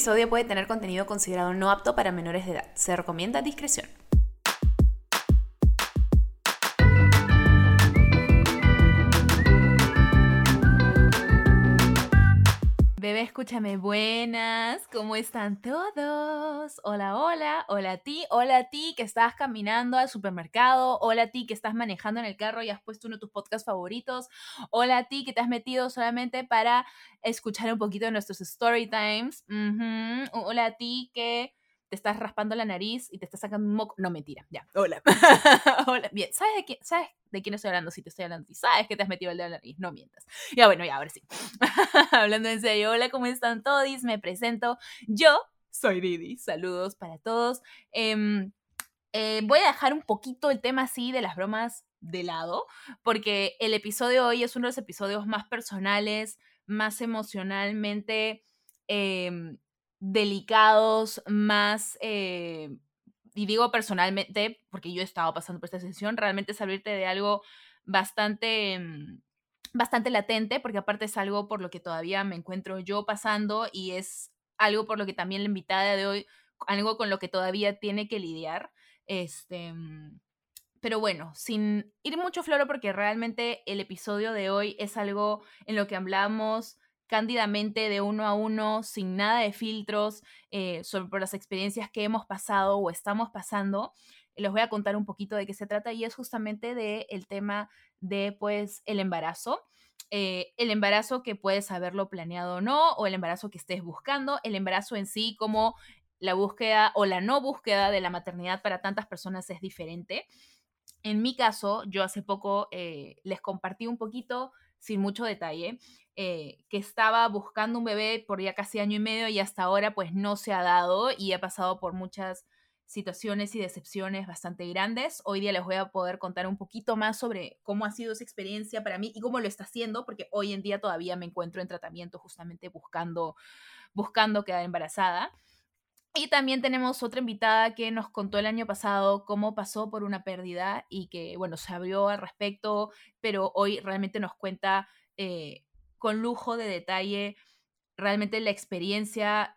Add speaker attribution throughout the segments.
Speaker 1: episodio puede tener contenido considerado no apto para menores de edad. Se recomienda discreción. Bebé, escúchame, buenas, ¿cómo están todos? Hola, hola, hola a ti, hola a ti que estás caminando al supermercado, hola a ti que estás manejando en el carro y has puesto uno de tus podcasts favoritos, hola a ti que te has metido solamente para escuchar un poquito de nuestros story times, hola a ti que te estás raspando la nariz y te estás sacando un moco. No, mentira, ya. Hola. Hola. Bien, ¿sabes de, quién, ¿sabes de quién estoy hablando? Si te estoy hablando, si sabes que te has metido el dedo en la nariz, no mientas. Ya, bueno, ya, ahora sí. Hablando en serio, hola, ¿cómo están todos? Me presento. Yo soy Didi. Saludos para todos. Em, eh, voy a dejar un poquito el tema así de las bromas de lado, porque el episodio de hoy es uno de los episodios más personales, más emocionalmente eh, delicados, más, eh, y digo personalmente, porque yo he estado pasando por esta sesión, realmente salirte de algo bastante, mm, bastante latente, porque aparte es algo por lo que todavía me encuentro yo pasando y es algo por lo que también la invitada de hoy, algo con lo que todavía tiene que lidiar. Este, mm, pero bueno, sin ir mucho floro, porque realmente el episodio de hoy es algo en lo que hablamos cándidamente de uno a uno, sin nada de filtros, eh, sobre las experiencias que hemos pasado o estamos pasando. Les voy a contar un poquito de qué se trata y es justamente del el tema de pues el embarazo. Eh, el embarazo que puedes haberlo planeado o no, o el embarazo que estés buscando, el embarazo en sí como la búsqueda o la no búsqueda de la maternidad para tantas personas es diferente. En mi caso, yo hace poco eh, les compartí un poquito, sin mucho detalle, eh, que estaba buscando un bebé por ya casi año y medio y hasta ahora pues no se ha dado y ha pasado por muchas situaciones y decepciones bastante grandes. Hoy día les voy a poder contar un poquito más sobre cómo ha sido esa experiencia para mí y cómo lo está haciendo, porque hoy en día todavía me encuentro en tratamiento justamente buscando, buscando quedar embarazada. Y también tenemos otra invitada que nos contó el año pasado cómo pasó por una pérdida y que, bueno, se abrió al respecto, pero hoy realmente nos cuenta eh, con lujo de detalle realmente la experiencia,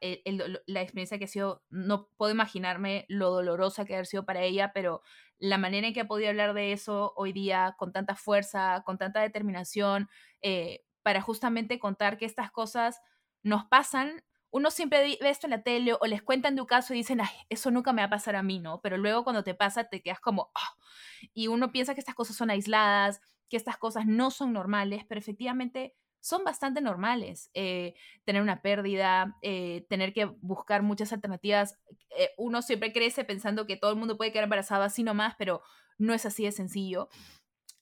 Speaker 1: la experiencia que ha sido, no puedo imaginarme lo dolorosa que ha sido para ella, pero la manera en que ha podido hablar de eso hoy día con tanta fuerza, con tanta determinación, eh, para justamente contar que estas cosas nos pasan. Uno siempre ve esto en la tele o les cuentan de un caso y dicen, Ay, eso nunca me va a pasar a mí, ¿no? Pero luego cuando te pasa te quedas como, ah", y uno piensa que estas cosas son aisladas, que estas cosas no son normales, pero efectivamente son bastante normales. Eh, tener una pérdida, eh, tener que buscar muchas alternativas. Eh, uno siempre crece pensando que todo el mundo puede quedar embarazado así nomás, pero no es así de sencillo.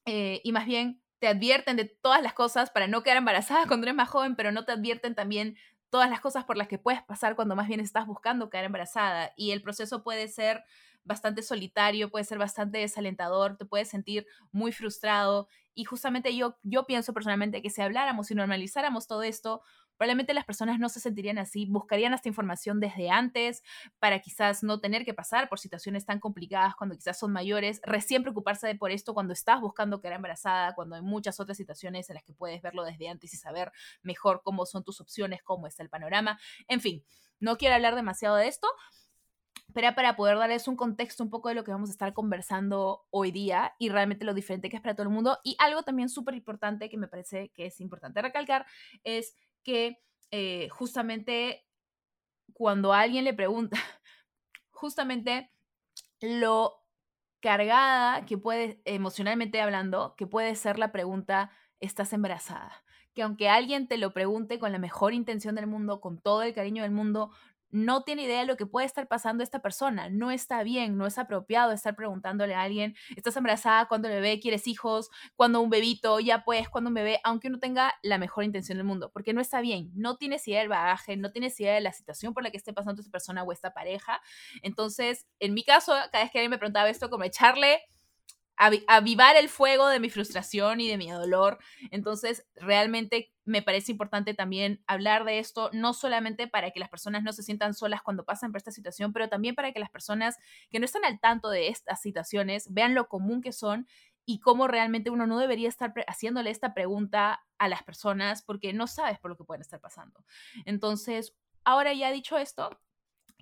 Speaker 1: y más bien te advierten de todas las cosas para no quedar embarazada cuando eres más joven, pero no te advierten también todas las cosas por las que puedes pasar cuando más bien estás buscando quedar embarazada. Y el proceso puede ser bastante solitario, puede ser bastante desalentador, te puedes sentir muy frustrado. Y justamente yo, yo pienso personalmente que si habláramos y normalizáramos todo esto, probablemente las personas no se sentirían así, buscarían esta información desde antes para quizás no tener que pasar por situaciones tan complicadas cuando quizás son mayores, recién preocuparse de por esto cuando estás buscando quedar embarazada, cuando hay muchas otras situaciones en las que puedes verlo desde antes y saber mejor cómo son tus opciones, cómo está el panorama. En fin, no quiero hablar demasiado de esto, pero para poder darles un contexto un poco de lo que vamos a estar conversando hoy día y realmente lo diferente que es para todo el mundo. Y algo también súper importante que me parece que es importante recalcar es que eh, justamente cuando alguien le pregunta, justamente lo cargada que puede, emocionalmente hablando, que puede ser la pregunta, ¿estás embarazada? Que aunque alguien te lo pregunte con la mejor intención del mundo, con todo el cariño del mundo, no tiene idea de lo que puede estar pasando esta persona. No está bien, no es apropiado estar preguntándole a alguien, ¿estás embarazada? ¿Cuándo el bebé? ¿Quieres hijos? ¿Cuándo un bebito? Ya pues, ¿cuándo un bebé? Aunque uno tenga la mejor intención del mundo, porque no está bien. No tienes idea del bagaje, no tienes idea de la situación por la que esté pasando esta persona o esta pareja. Entonces, en mi caso, cada vez que alguien me preguntaba esto, como echarle avivar el fuego de mi frustración y de mi dolor. Entonces, realmente me parece importante también hablar de esto, no solamente para que las personas no se sientan solas cuando pasan por esta situación, pero también para que las personas que no están al tanto de estas situaciones vean lo común que son y cómo realmente uno no debería estar haciéndole esta pregunta a las personas porque no sabes por lo que pueden estar pasando. Entonces, ahora ya dicho esto,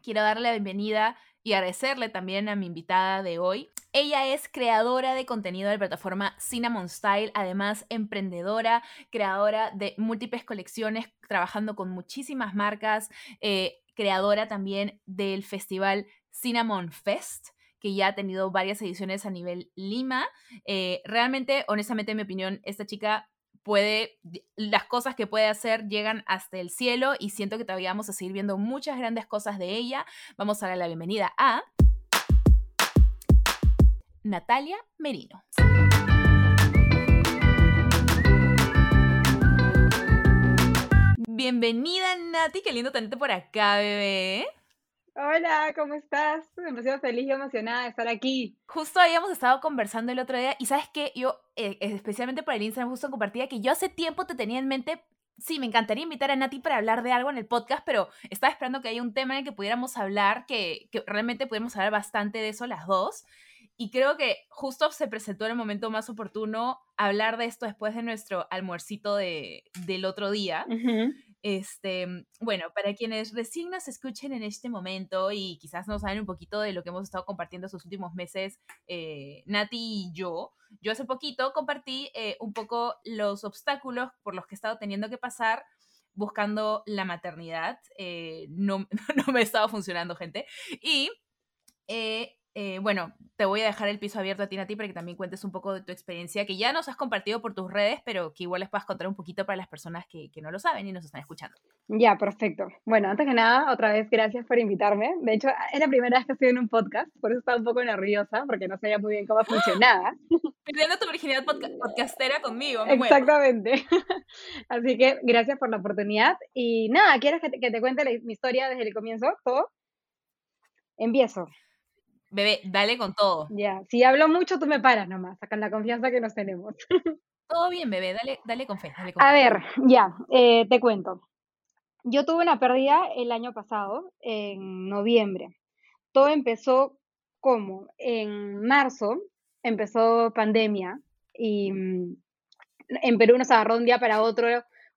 Speaker 1: quiero darle la bienvenida y agradecerle también a mi invitada de hoy. Ella es creadora de contenido de la plataforma Cinnamon Style, además emprendedora, creadora de múltiples colecciones, trabajando con muchísimas marcas, eh, creadora también del festival Cinnamon Fest que ya ha tenido varias ediciones a nivel Lima. Eh, realmente, honestamente, en mi opinión, esta chica puede, las cosas que puede hacer llegan hasta el cielo y siento que todavía vamos a seguir viendo muchas grandes cosas de ella. Vamos a darle la bienvenida a Natalia Merino. Bienvenida Nati, qué lindo tenerte por acá, bebé.
Speaker 2: Hola, ¿cómo estás? Demasiado feliz y emocionada de estar aquí.
Speaker 1: Justo habíamos estado conversando el otro día y sabes que yo, eh, especialmente por el Instagram, justo compartía que yo hace tiempo te tenía en mente, sí, me encantaría invitar a Nati para hablar de algo en el podcast, pero estaba esperando que haya un tema en el que pudiéramos hablar, que, que realmente pudiéramos hablar bastante de eso las dos. Y creo que justo se presentó en el momento más oportuno hablar de esto después de nuestro almuercito de, del otro día. Este, bueno, para quienes recién nos escuchen en este momento y quizás no saben un poquito de lo que hemos estado compartiendo estos últimos meses, eh, Nati y yo, yo hace poquito compartí eh, un poco los obstáculos por los que he estado teniendo que pasar buscando la maternidad. Eh, no, no me estaba funcionando, gente. Y eh, bueno, te voy a dejar el piso abierto a ti, Nati, para que también cuentes un poco de tu experiencia, que ya nos has compartido por tus redes, pero que igual les puedas contar un poquito para las personas que, que no lo saben y nos están escuchando.
Speaker 2: Ya, perfecto. Bueno, antes que nada, otra vez gracias por invitarme. De hecho, es la primera vez que estoy en un podcast, por eso estaba un poco nerviosa, porque no sabía muy bien cómo funcionaba.
Speaker 1: Perdiendo tu originalidad podcastera conmigo.
Speaker 2: Exactamente. Así que gracias por la oportunidad. Y nada, ¿quieres que te, que te cuente mi historia desde el comienzo? ¿Todo? Empiezo.
Speaker 1: Bebé, dale con todo.
Speaker 2: Ya, si hablo mucho, tú me paras nomás, sacan la confianza que nos tenemos.
Speaker 1: Todo bien, bebé, dale, dale con fe.
Speaker 2: A ver, ya, eh, te cuento. Yo tuve una pérdida el año pasado, en noviembre. Todo empezó como en marzo, empezó pandemia y mm, en Perú nos agarró un día para otro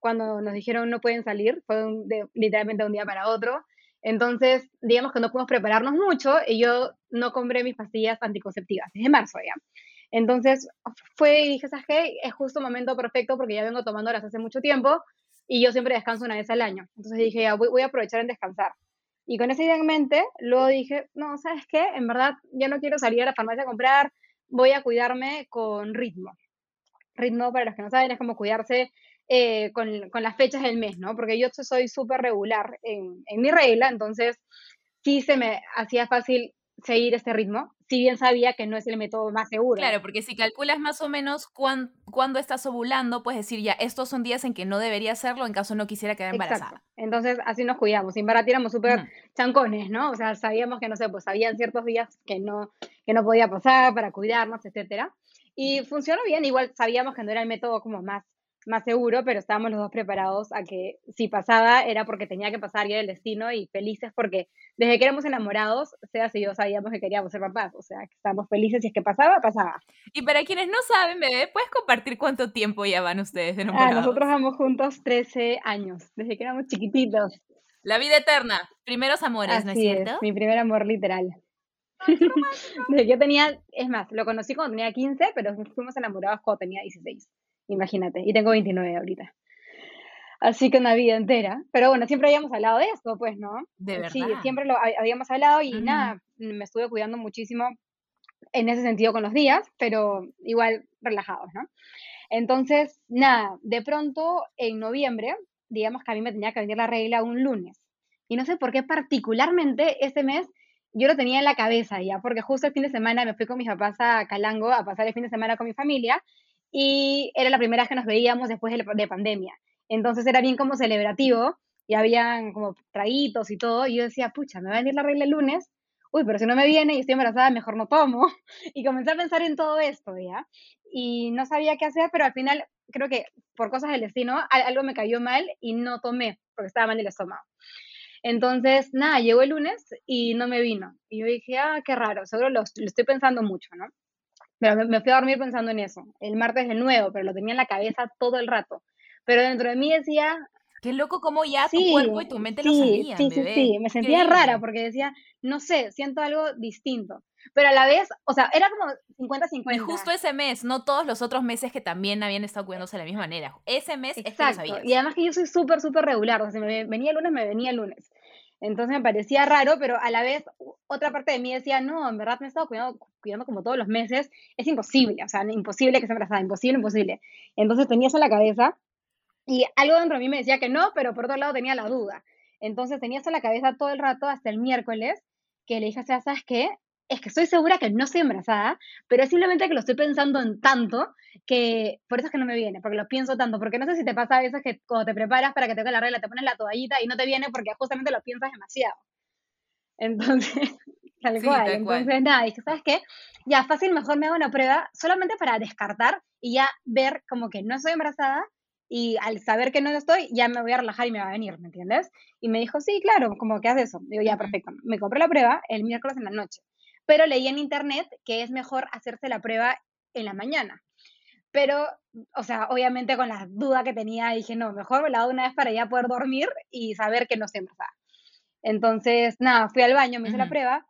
Speaker 2: cuando nos dijeron no pueden salir, fue literalmente un día para otro. Entonces, digamos que no pudimos prepararnos mucho y yo no compré mis pastillas anticonceptivas desde marzo ya. Entonces, fue y dije, ¿sabes qué? Es justo un momento perfecto porque ya vengo tomándolas hace mucho tiempo y yo siempre descanso una vez al año. Entonces dije, ya, voy, a aprovechar en descansar. Y con esa idea en mente, luego dije, no, ¿sabes qué? En verdad, ya no quiero salir a la farmacia a comprar, voy a cuidarme con ritmo. Ritmo, para los que no saben, es como cuidarse eh, con, las fechas del mes, ¿no? Porque yo soy súper regular en, mi regla, entonces sí se me hacía fácil seguir este ritmo, si bien sabía que no es el método más seguro.
Speaker 1: Claro, porque si calculas más o menos cuándo estás ovulando, puedes decir ya, estos son días en que no debería hacerlo en caso no quisiera quedar embarazada.
Speaker 2: Entonces, así nos cuidamos. Sin verdad, éramos súper chancones, ¿no? O sea, sabíamos que, no sé, pues habían ciertos días que no, que no podía pasar para cuidarnos, etcétera. Y funcionó bien, igual sabíamos que no era el método como más más seguro, pero estábamos los dos preparados a que si pasaba era porque tenía que pasar y era el destino y felices porque desde que éramos enamorados, sea si yo sabíamos que queríamos ser papás, o sea, que estábamos felices y es que pasaba, pasaba.
Speaker 1: Y para quienes no saben, bebé, ¿puedes compartir cuánto tiempo ya van ustedes de ah, enamorados?
Speaker 2: Ah, nosotros vamos juntos 13 años, desde que éramos chiquititos.
Speaker 1: La vida eterna, primeros amores, ¿no es cierto?
Speaker 2: mi primer amor literal. desde que yo tenía, es más, lo conocí cuando tenía 15, pero fuimos enamorados cuando tenía 16 imagínate, y tengo 29 ahorita. Así que una vida entera. Pero bueno, siempre habíamos hablado de esto, pues, ¿no?
Speaker 1: De verdad.
Speaker 2: Sí, siempre lo habíamos hablado y nada, me estuve cuidando muchísimo en ese sentido con los días, pero igual relajados, ¿no? Entonces, nada, de pronto en noviembre, digamos que a mí me tenía que venir la regla un lunes. Y no sé por qué particularmente ese mes yo lo tenía en la cabeza ya, porque justo el fin de semana me fui con mis papás a Calango a pasar el fin de semana con mi familia y era la primera vez que nos veíamos después de, pandemia. Entonces era bien como celebrativo y habían como traguitos y todo. Y yo decía, pucha, me va a venir la regla el lunes. Uy, pero si no me viene y estoy embarazada, mejor no tomo. Y comencé a pensar en todo esto, ¿ya? Y no sabía qué hacer, pero al final creo que por cosas del destino algo me cayó mal y no tomé porque estaba mal el estómago. Entonces, nada, llegó el lunes y no me vino. Y yo dije, ah, qué raro, seguro lo, lo estoy pensando mucho, ¿no? Pero me, fui a dormir pensando en eso. El martes de nuevo, pero lo tenía en la cabeza todo el rato. Pero dentro de mí decía,
Speaker 1: Qué loco como ya tu cuerpo y tu mente lo sabían,
Speaker 2: Sí, sí, sí, me sentía rara porque decía, no sé, siento algo distinto. Pero a la vez, o sea, era como 50-50. Y
Speaker 1: justo ese mes, no todos los otros meses que también habían estado cuidándose de la misma manera. Ese mes
Speaker 2: Exacto. Es que Y además que yo soy súper, súper regular. O sea, si me venía el lunes, me venía el lunes. Entonces me parecía raro, pero a la vez otra parte de mí decía, no, en verdad me he estado cuidando, cuidando como todos los meses, es imposible, o sea, imposible que se embarazada, imposible, imposible. Entonces tenía eso en la cabeza y algo dentro de mí me decía que no, pero por otro lado tenía la duda. Entonces tenía eso en la cabeza todo el rato hasta el miércoles, que le dije, o sea, ¿sabes qué? Es que estoy segura que no estoy embarazada, pero es simplemente que lo estoy pensando en tanto que por eso es que no me viene, porque lo pienso tanto, porque no sé si te pasa a veces que cuando te preparas para que te toque la regla te pones la toallita y no te viene porque justamente lo piensas demasiado. Entonces, tal cual. Entonces, nada, dije, ¿sabes qué? Ya, fácil, mejor me hago una prueba solamente para descartar y ya ver como que no estoy embarazada y al saber que no lo estoy, ya me voy a relajar y me va a venir, ¿me entiendes? Y me dijo, sí, claro, como que haces eso. Digo, ya, perfecto. Me compré la prueba el miércoles en la noche, pero leí en internet que es mejor hacerse la prueba en la mañana. Pero, o sea, obviamente con la duda que tenía, dije, no, mejor me la hago una vez para ya poder dormir y saber que no estoy embarazada. Entonces, nada, fui al baño, me hice la prueba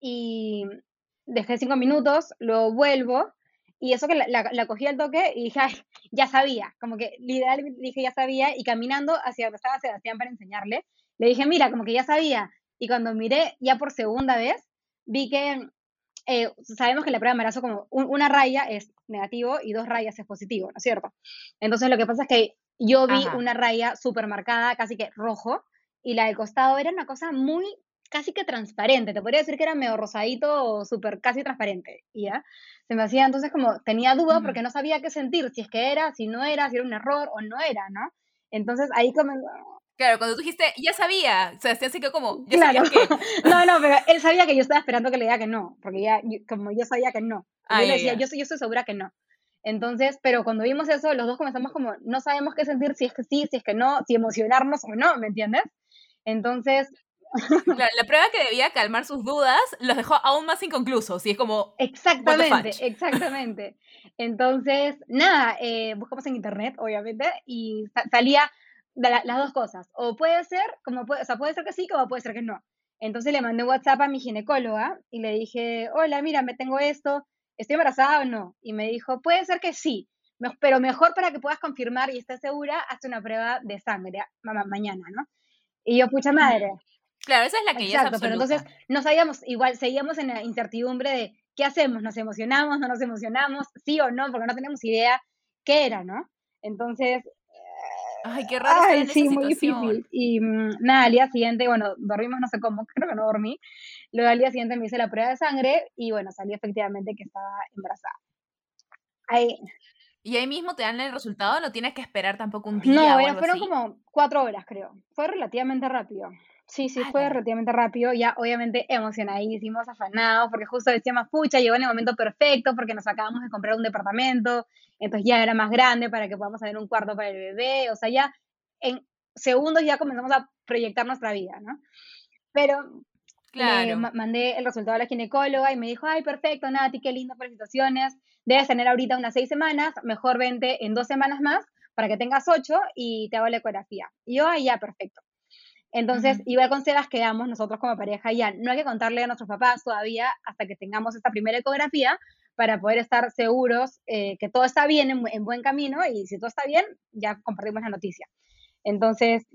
Speaker 2: y dejé cinco minutos, luego vuelvo y eso que la, la, cogí al toque y dije, ay, ya sabía, como que literalmente dije, ya sabía, y caminando hacia donde estaba Sebastián para enseñarle, le dije, mira, como que ya sabía. Y cuando miré ya por segunda vez, vi que eh, sabemos que la prueba de embarazo como una raya es negativo y dos rayas es positivo, ¿no es cierto? Entonces lo que pasa es que yo vi una raya súper marcada, casi que rojo, y la del costado era una cosa muy casi que transparente, te podría decir que era medio rosadito o súper casi transparente, ¿ya? Se me hacía entonces como, tenía duda porque no sabía qué sentir, si es que era, si no era, si era un error o no era, ¿no? Entonces ahí comenzó...
Speaker 1: Claro, cuando tú dijiste, ya sabía, o sea, así que como, ya claro. que...
Speaker 2: no, no, pero él sabía que yo estaba esperando que le diga que no, porque ya, como yo sabía que no. yo le decía, yo, yo estoy segura que no. Entonces, pero cuando vimos eso, los dos comenzamos como, no sabemos qué sentir, si es que sí, si es que no, si emocionarnos o no, ¿me entiendes? Entonces,
Speaker 1: la prueba que debía calmar sus dudas los dejó aún más inconclusos y es como...
Speaker 2: Exactamente, exactamente. Entonces, nada, eh, buscamos en internet, obviamente, y salía las dos cosas. O puede ser, como puede, o sea, puede ser que sí, como puede ser que no. Entonces le mandé WhatsApp a mi ginecóloga y le dije, hola, mira, me tengo esto, ¿estoy embarazada o no? Y me dijo, puede ser que sí, pero mejor para que puedas confirmar y estés segura, hazte una prueba de sangre mañana, ¿no? Y yo, pucha madre,
Speaker 1: Claro, esa es la que Exacto, ya es
Speaker 2: pero entonces no sabíamos, igual seguíamos en la incertidumbre de qué hacemos, nos emocionamos, no nos emocionamos, sí o no, porque no tenemos idea qué era, ¿no? Entonces...
Speaker 1: Ay, qué raro. Ay, sí, muy difícil.
Speaker 2: Y mm, nada, al día siguiente, bueno, dormimos no sé cómo, creo que no dormí. Luego al día siguiente me hice la prueba de sangre y bueno, salió efectivamente que estaba embarazada.
Speaker 1: Ahí, ¿Y ahí mismo te dan el resultado? ¿No tienes que esperar tampoco un día?
Speaker 2: No, fueron como cuatro horas, creo. Fue relativamente rápido. Sí, sí, fue relativamente rápido, ya obviamente emocionadísimos, afanados, porque justo decíamos, pucha, llegó en el momento perfecto porque nos acabamos de comprar un departamento, entonces ya era más grande para que podamos tener un cuarto para el bebé, o sea, ya en segundos ya comenzamos a proyectar nuestra vida, ¿no? Pero claro. mandé el resultado a la ginecóloga y me dijo, ay, perfecto, Nati, qué lindo, felicitaciones, debes tener ahorita unas seis semanas, mejor vente en dos semanas más para que tengas ocho y te hago la ecografía. Y yo, ay, ya, perfecto. Entonces, igual con Sebas quedamos nosotros como pareja ya. No hay que contarle a nuestros papás todavía hasta que tengamos esta primera ecografía para poder estar seguros eh, que todo está bien, en, buen camino, y si todo está bien, ya compartimos la noticia. Entonces...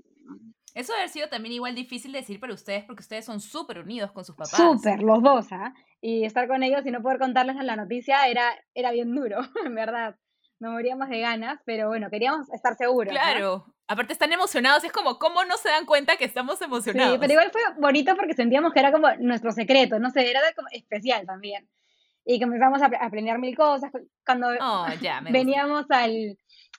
Speaker 1: Eso haber sido también igual difícil de decir para ustedes, porque ustedes son súper unidos con sus papás.
Speaker 2: Súper, los dos, ¿ah? Y estar con ellos y no poder contarles la noticia era, era bien duro, en verdad. Nos moríamos de ganas, pero bueno, queríamos estar seguros.
Speaker 1: Claro, aparte están emocionados, es como, ¿cómo no se dan cuenta que estamos emocionados?
Speaker 2: Sí, pero igual fue bonito porque sentíamos que era como nuestro secreto, no sé, era como especial también. Y comenzamos a, a planear mil cosas. Cuando
Speaker 1: oh,
Speaker 2: veníamos al,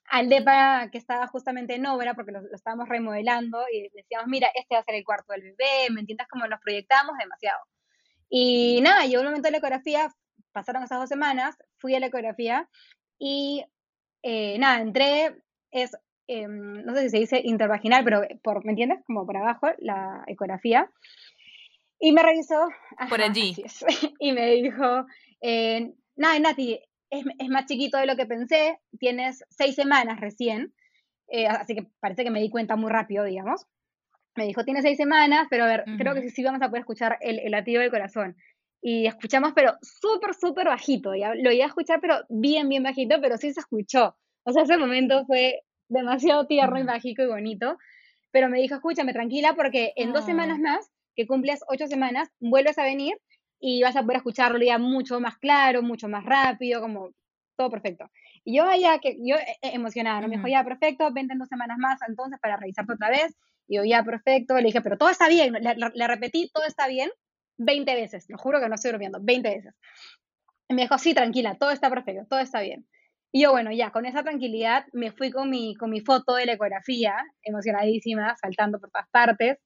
Speaker 2: al DEPA que estaba justamente en obra, porque lo, estábamos remodelando, y decíamos, mira, este va a ser el cuarto del bebé, ¿me entiendes? Como nos proyectábamos demasiado. Y nada, llegó un momento de la ecografía, pasaron esas dos semanas, fui a la ecografía y eh, nada, entré, es Em, no sé si se dice intervaginal, pero por, ¿me entiendes? Como por abajo, la ecografía. Y me revisó.
Speaker 1: por allí.
Speaker 2: Y me dijo, eh, nada, Nati, es, es, más chiquito de lo que pensé, tienes seis semanas recién. eh, así que parece que me di cuenta muy rápido, digamos. Me dijo, tiene seis semanas, pero a ver, creo que sí, sí vamos a poder escuchar el, el latido del corazón. Y escuchamos, pero súper, súper bajito, ¿ya? Lo iba a escuchar, pero bien, bien bajito, pero sí se escuchó. O sea, ese momento fue demasiado tierno y mágico y bonito. Pero me dijo, escúchame, tranquila, porque en dos semanas más, que cumples ocho semanas, vuelves a venir y vas a poder escucharlo ya mucho más claro, mucho más rápido, como todo perfecto. Y yo ya que yo eh, eh, emocionada, ¿no? Me dijo, ya, perfecto, vente en dos semanas más entonces para revisarte otra vez. Y yo, ya, perfecto. Le dije, pero todo está bien. Le, repetí, todo está bien, 20 veces. Lo juro que no estoy durmiendo, 20 veces. Y me dijo, sí, tranquila, todo está perfecto, todo está bien. Y yo, bueno, ya, con esa tranquilidad me fui con mi, con mi foto de la ecografía, emocionadísima, saltando por todas partes.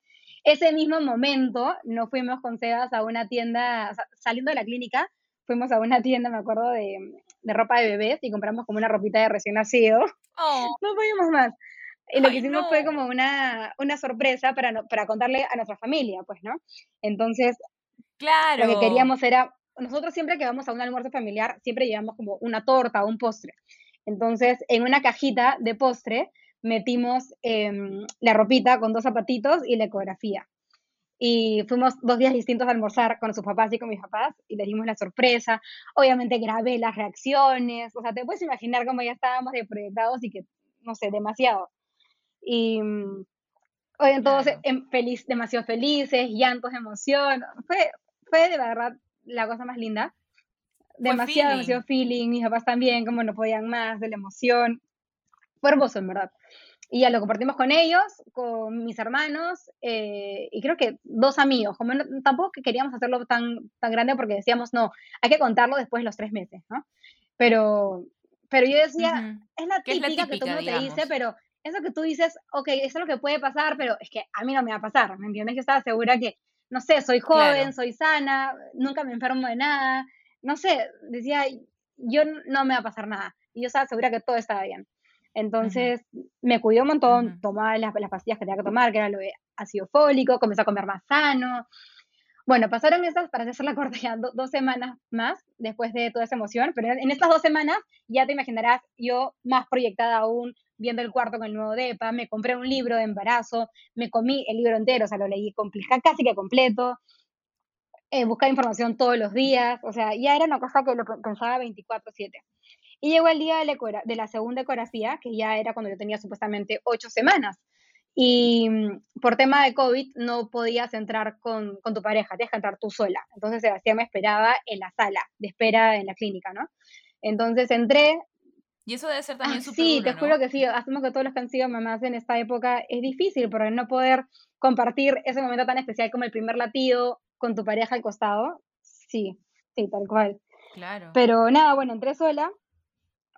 Speaker 2: Ese mismo momento nos fuimos con Sebas a una tienda, saliendo de la clínica, fuimos a una tienda, me acuerdo, de, de, ropa de bebés y compramos como una ropita de recién nacido. Oh. No pudimos más. Y lo que hicimos fue como una, una sorpresa para, para contarle a nuestra familia, pues, ¿no? Entonces,
Speaker 1: claro.
Speaker 2: lo que queríamos era, nosotros siempre que vamos a un almuerzo familiar, siempre llevamos como una torta o un postre. Entonces, en una cajita de postre metimos em, la ropita con dos zapatitos y la ecografía. Y fuimos dos días distintos a almorzar con sus papás y con mis papás y les dimos la sorpresa. Obviamente grabé las reacciones, o sea, te puedes imaginar cómo ya estábamos proyectados y que, no sé, demasiado. Y hoy todos em, feliz, demasiado felices, llantos de emoción. Fue, fue de verdad la cosa más linda. Demasiado, demasiado feeling. Mis papás también, como no podían más de la emoción. Fue hermoso, en verdad. Y ya lo compartimos con ellos, con mis hermanos eh, y creo que dos amigos. Como tampoco que queríamos hacerlo tan, tan grande porque decíamos, no, hay que contarlo después de los tres meses, ¿no? Pero, pero yo decía, es, la típica que todo mundo te dice, pero eso que tú dices, ok, eso es lo que puede pasar, pero es que a mí no me va a pasar, ¿me entiendes? Yo estaba segura que, no sé, soy joven, soy sana, nunca me enfermo de nada, no sé, decía, yo no me va a pasar nada. Y yo estaba segura que todo estaba bien. Entonces me cuidó un montón, tomaba las, pastillas que tenía que tomar, que era lo de ácido fólico, comencé a comer más sano. Bueno, pasaron esas, para hacer la corta, ya dos semanas más después de toda esa emoción, pero en estas dos semanas ya te imaginarás yo más proyectada aún, viendo el cuarto con el nuevo DEPA, me compré un libro de embarazo, me comí el libro entero, o sea, lo leí casi que completo, eh, buscaba información todos los días, o sea, ya era una cosa que lo pensaba 24/7. Y llegó el día de la, segunda ecografía, que ya era cuando yo tenía supuestamente ocho semanas. Y mm, por tema de COVID no podías entrar con, tu pareja, tienes que entrar tú sola. Entonces Sebastián me esperaba en la sala de espera en la clínica, ¿no? Entonces entré.
Speaker 1: Y eso debe ser también
Speaker 2: ah, Sí, te juro que sí. Asumo que todos los que han sido mamás en esta época es difícil porque no poder compartir ese momento tan especial como el primer latido con tu pareja al costado. Sí, sí, tal cual.
Speaker 1: Claro.
Speaker 2: Pero nada, bueno, entré sola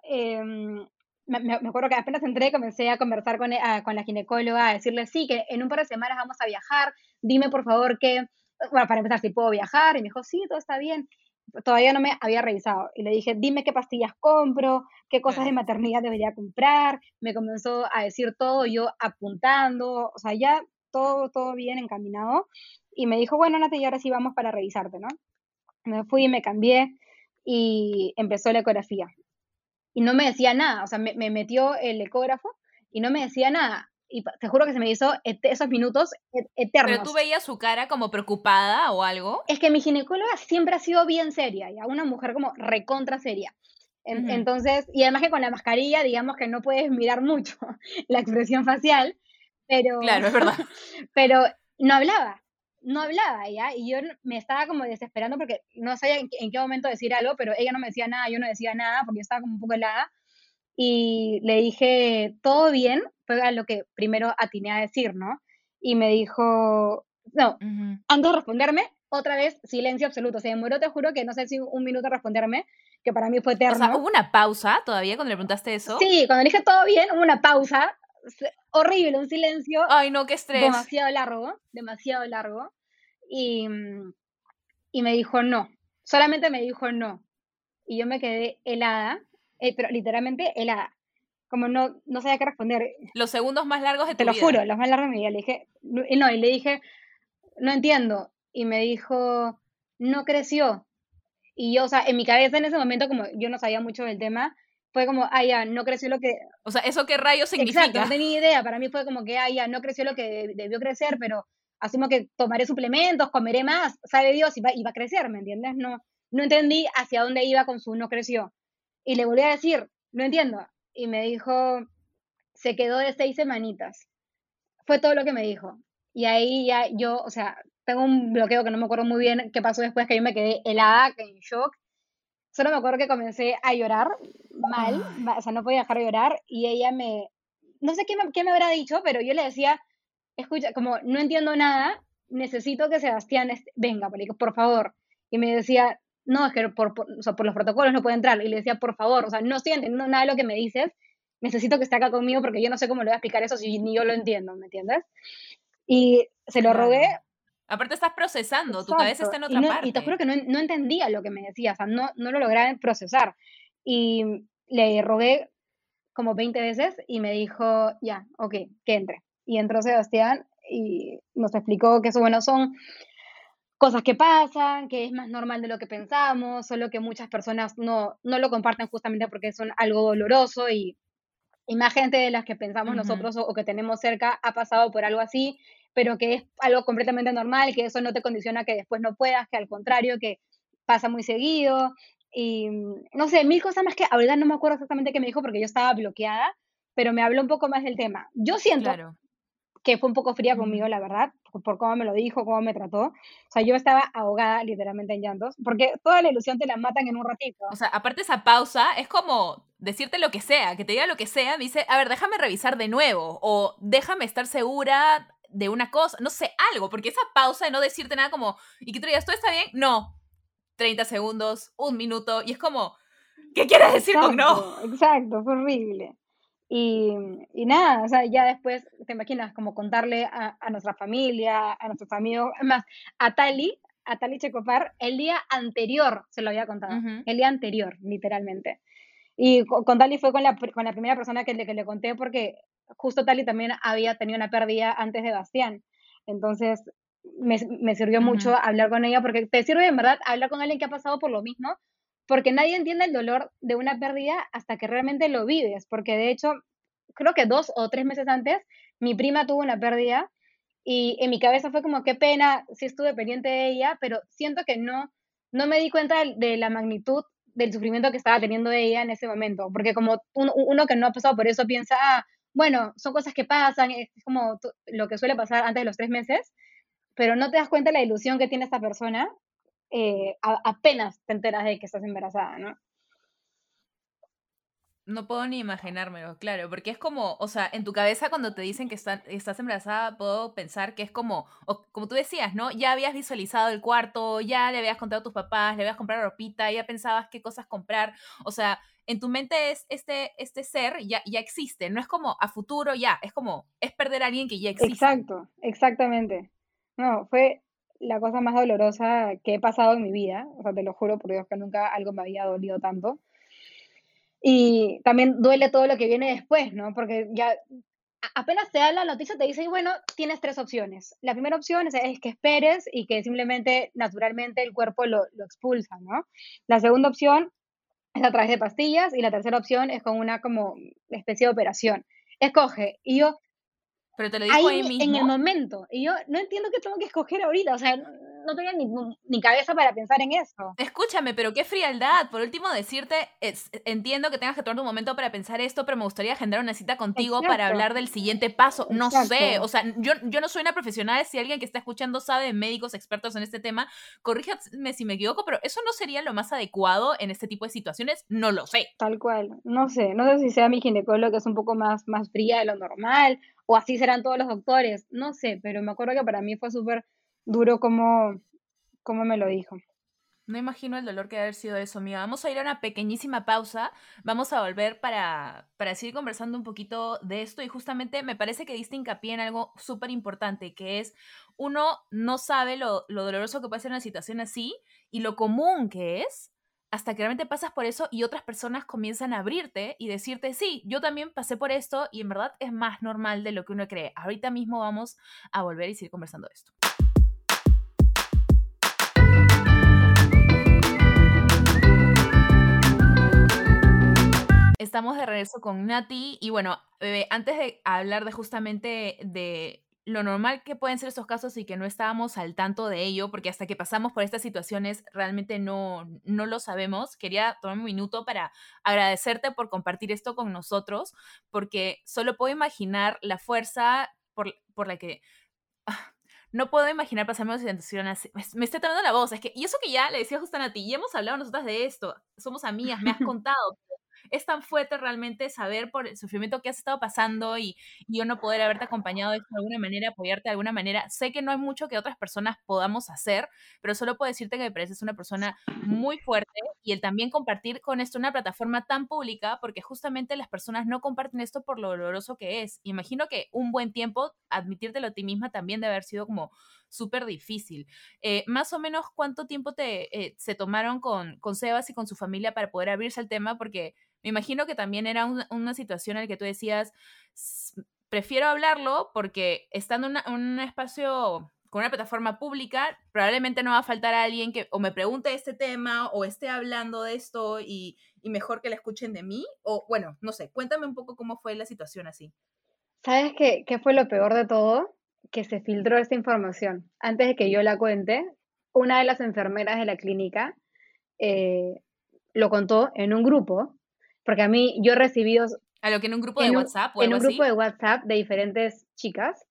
Speaker 2: Em, me, acuerdo que apenas entré, comencé a conversar con, ah, con, la ginecóloga, a decirle, sí, que en un par de semanas vamos a viajar, dime por favor que, bueno, para empezar, si puedo viajar, y me dijo, sí, todo está bien. Todavía no me había revisado. Y le dije, dime qué pastillas compro, qué cosas de maternidad debería comprar. Me comenzó a decir todo, yo apuntando, o sea, ya todo, todo bien encaminado. Y me dijo, bueno, Nati, y ahora sí vamos para revisarte, ¿no? Me fui, me cambié y empezó la ecografía y no me decía nada, o sea, me, metió el ecógrafo y no me decía nada. Y te juro que se me hizo esos minutos eternos.
Speaker 1: ¿Pero tú veías su cara como preocupada o algo?
Speaker 2: Es que mi ginecóloga siempre ha sido bien seria, ya una mujer como recontra seria. Entonces, y además que con la mascarilla, digamos que no puedes mirar mucho la expresión facial, pero...
Speaker 1: Claro, es verdad.
Speaker 2: Pero no hablaba no hablaba ya, y yo me estaba como desesperando porque no sabía en, qué momento decir algo, pero ella no me decía nada, yo no decía nada porque yo estaba como un poco helada, y le dije, todo bien, fue lo que primero atiné a decir, ¿no? Y me dijo, no, antes de responderme, otra vez silencio absoluto, se demoró, te juro que no sé si un minuto responderme, que para mí fue eterno. O sea,
Speaker 1: ¿hubo una pausa todavía cuando le preguntaste eso?
Speaker 2: Sí, cuando le dije todo bien, hubo una pausa, horrible, un silencio.
Speaker 1: Ay, no, qué estrés.
Speaker 2: Demasiado largo, demasiado largo. Y, y me dijo no, solamente me dijo no. Y yo me quedé helada, eh, pero literalmente helada. Como no, no sabía qué responder.
Speaker 1: Los segundos más largos de tu
Speaker 2: Te lo juro, los más largos de mi vida. Le dije, no, y le dije, no entiendo. Y me dijo, no creció. Y yo, o sea, en mi cabeza en ese momento, como yo no sabía mucho del tema, fue como, ah, ya, no creció lo que...
Speaker 1: O sea, ¿eso qué rayos significa?
Speaker 2: Exacto, no tenía idea. Para mí fue como que, ah, ya, no creció lo que debió crecer, pero asumo que tomaré suplementos, comeré más, sabe Dios, y va, a crecer, ¿me entiendes? No, no entendí hacia dónde iba con su no creció. Y le volví a decir, no entiendo. Y me dijo, se quedó de seis semanitas. Fue todo lo que me dijo. Y ahí ya yo, o sea, tengo un bloqueo que no me acuerdo muy bien qué pasó después, que yo me quedé helada, en shock. Solo me acuerdo que comencé a llorar mal, o sea, no podía dejar de llorar y ella me, no sé qué me, qué me habrá dicho, pero yo le decía, escucha, como no entiendo nada, necesito que Sebastián venga, por favor. Y me decía, no, es que por, por, o sea, por los protocolos no puede entrar. Y le decía, por favor, o sea, no estoy entendiendo nada de lo que me dices, necesito que esté acá conmigo porque yo no sé cómo le voy a explicar eso si ni yo lo entiendo, ¿me entiendes? Y se lo rogué.
Speaker 1: Aparte estás procesando, tu cabeza está en otra parte.
Speaker 2: Y te juro que no, no, entendía lo que me decía, o sea, no, no lo lograba procesar. Y le rogué como 20 veces y me dijo, ya, ok, que entre. Y entró Sebastián y nos explicó que eso, bueno, son cosas que pasan, que es más normal de lo que pensamos, solo que muchas personas no, no lo comparten justamente porque son algo doloroso y, y más gente de las que pensamos nosotros o, que tenemos cerca ha pasado por algo así, pero que es algo completamente normal, que eso no te condiciona que después no puedas, que al contrario, que pasa muy seguido. Y no sé, mil cosas más que ahorita no me acuerdo exactamente qué me dijo porque yo estaba bloqueada, pero me habló un poco más del tema. Yo siento que fue un poco fría conmigo, la verdad, por, cómo me lo dijo, cómo me trató. O sea, yo estaba ahogada literalmente en llantos, porque toda la ilusión te la matan en un ratito.
Speaker 1: O sea, aparte esa pausa es como decirte lo que sea, que te diga lo que sea, me dice, a ver, déjame revisar de nuevo, o déjame estar segura de una cosa, no sé, algo, porque esa pausa de no decirte nada como, y que tú digas, ¿todo está bien? No. 30 segundos, un minuto, y es como, ¿qué quieres decir con no?
Speaker 2: Exacto, fue horrible. Y, y, nada, o sea, ya después, te imaginas, como contarle a, a nuestra familia, a nuestros amigos, más, a Tali, a Tali Checopar, el día anterior se lo había contado, el día anterior, literalmente. Y con, Tali fue con la, con la primera persona que le, que le conté porque justo Tali también había tenido una pérdida antes de Bastián. Entonces, me, me sirvió mucho hablar con ella porque te sirve en verdad hablar con alguien que ha pasado por lo mismo porque nadie entiende el dolor de una pérdida hasta que realmente lo vives, porque de hecho, creo que dos o tres meses antes, mi prima tuvo una pérdida y en mi cabeza fue como, qué pena, sí estuve pendiente de ella, pero siento que no, no me di cuenta de, la magnitud del sufrimiento que estaba teniendo ella en ese momento, porque como uno, que no ha pasado por eso piensa, ah, bueno, son cosas que pasan, es como lo que suele pasar antes de los tres meses, pero no te das cuenta de la ilusión que tiene esta persona eh, apenas te enteras de que estás embarazada, ¿no?
Speaker 1: No puedo ni imaginármelo, claro, porque es como, o sea, en tu cabeza cuando te dicen que estás embarazada, puedo pensar que es como, como tú decías, ¿no? Ya habías visualizado el cuarto, ya le habías contado a tus papás, le habías comprado ropita, ya pensabas qué cosas comprar, o sea, en tu mente es este, este ser ya, ya existe, no es como a futuro ya, es como, es perder a alguien que ya existe.
Speaker 2: Exacto, exactamente. No, fue la cosa más dolorosa que he pasado en mi vida. O sea, te lo juro por Dios que nunca algo me había dolido tanto. Y también duele todo lo que viene después, ¿no? Porque ya apenas te da la noticia, te dicen, bueno, tienes tres opciones. La primera opción es, que esperes y que simplemente, naturalmente, el cuerpo lo, lo, expulsa, ¿no? La segunda opción es a través de pastillas y la tercera opción es con una como especie de operación. Escoge. Y yo,
Speaker 1: pero te lo dijo ahí, mismo.
Speaker 2: En el momento. Y yo no entiendo qué tengo que escoger ahorita. O sea, no tenía ni, ni, cabeza para pensar en eso.
Speaker 1: Escúchame, pero qué frialdad. Por último, decirte, entiendo que tengas que tomar un momento para pensar esto, pero me gustaría agendar una cita contigo para hablar del siguiente paso. No sé, o sea, yo, yo no soy una profesional. Si alguien que está escuchando sabe de médicos expertos en este tema, corríjame si me equivoco, pero eso no sería lo más adecuado en este tipo de situaciones. No lo sé.
Speaker 2: Tal cual. No sé. No sé si sea mi ginecólogo que es un poco más, más fría de lo normal o así serán todos los doctores. No sé, pero me acuerdo que para mí fue súper duro como, como me lo dijo.
Speaker 1: No imagino el dolor que debe haber sido eso, amiga. Vamos a ir a una pequeñísima pausa. Vamos a volver para, para seguir conversando un poquito de esto. Y justamente me parece que diste hincapié en algo súper importante, que es uno no sabe lo, lo doloroso que puede ser una situación así y lo común que es hasta que realmente pasas por eso y otras personas comienzan a abrirte y decirte, sí, yo también pasé por esto y en verdad es más normal de lo que uno cree. Ahorita mismo vamos a volver y seguir conversando de esto. Estamos de regreso con Nati y bueno, bebé, antes de hablar de justamente de lo normal que pueden ser estos casos y que no estábamos al tanto de ello, porque hasta que pasamos por estas situaciones realmente no, no lo sabemos. Quería tomar un minuto para agradecerte por compartir esto con nosotros, porque solo puedo imaginar la fuerza por, por la que... Ah, no puedo imaginar pasarme una situación así. Me estoy tomando la voz. Es que, y eso que ya le decía justo a ti, y hemos hablado nosotras de esto. Somos amigas, me has contado es tan fuerte realmente saber por el sufrimiento que has estado pasando y, yo no poder haberte acompañado de alguna manera, apoyarte de alguna manera. Sé que no hay mucho que otras personas podamos hacer, pero solo puedo decirte que me pareces una persona muy fuerte y el también compartir con esto una plataforma tan pública, porque justamente las personas no comparten esto por lo doloroso que es. Imagino que un buen tiempo, admitírtelo a ti misma también debe haber sido como súper difícil. Eh, más o menos, ¿cuánto tiempo te, eh, se tomaron con, con Sebas y con su familia para poder abrirse al tema? Porque me imagino que también era una situación en la que tú decías, prefiero hablarlo porque estando en un espacio con una plataforma pública, probablemente no va a faltar a alguien que o me pregunte este tema o esté hablando de esto y, y mejor que la escuchen de mí. O bueno, no sé, cuéntame un poco cómo fue la situación así.
Speaker 2: ¿Sabes qué, qué fue lo peor de todo? Que se filtró esta información. Antes de que yo la cuente, una de las enfermeras de la clínica eh, lo contó en un grupo porque a mí, yo he recibido...
Speaker 1: A lo que en un grupo de WhatsApp
Speaker 2: En un grupo de WhatsApp de diferentes chicas.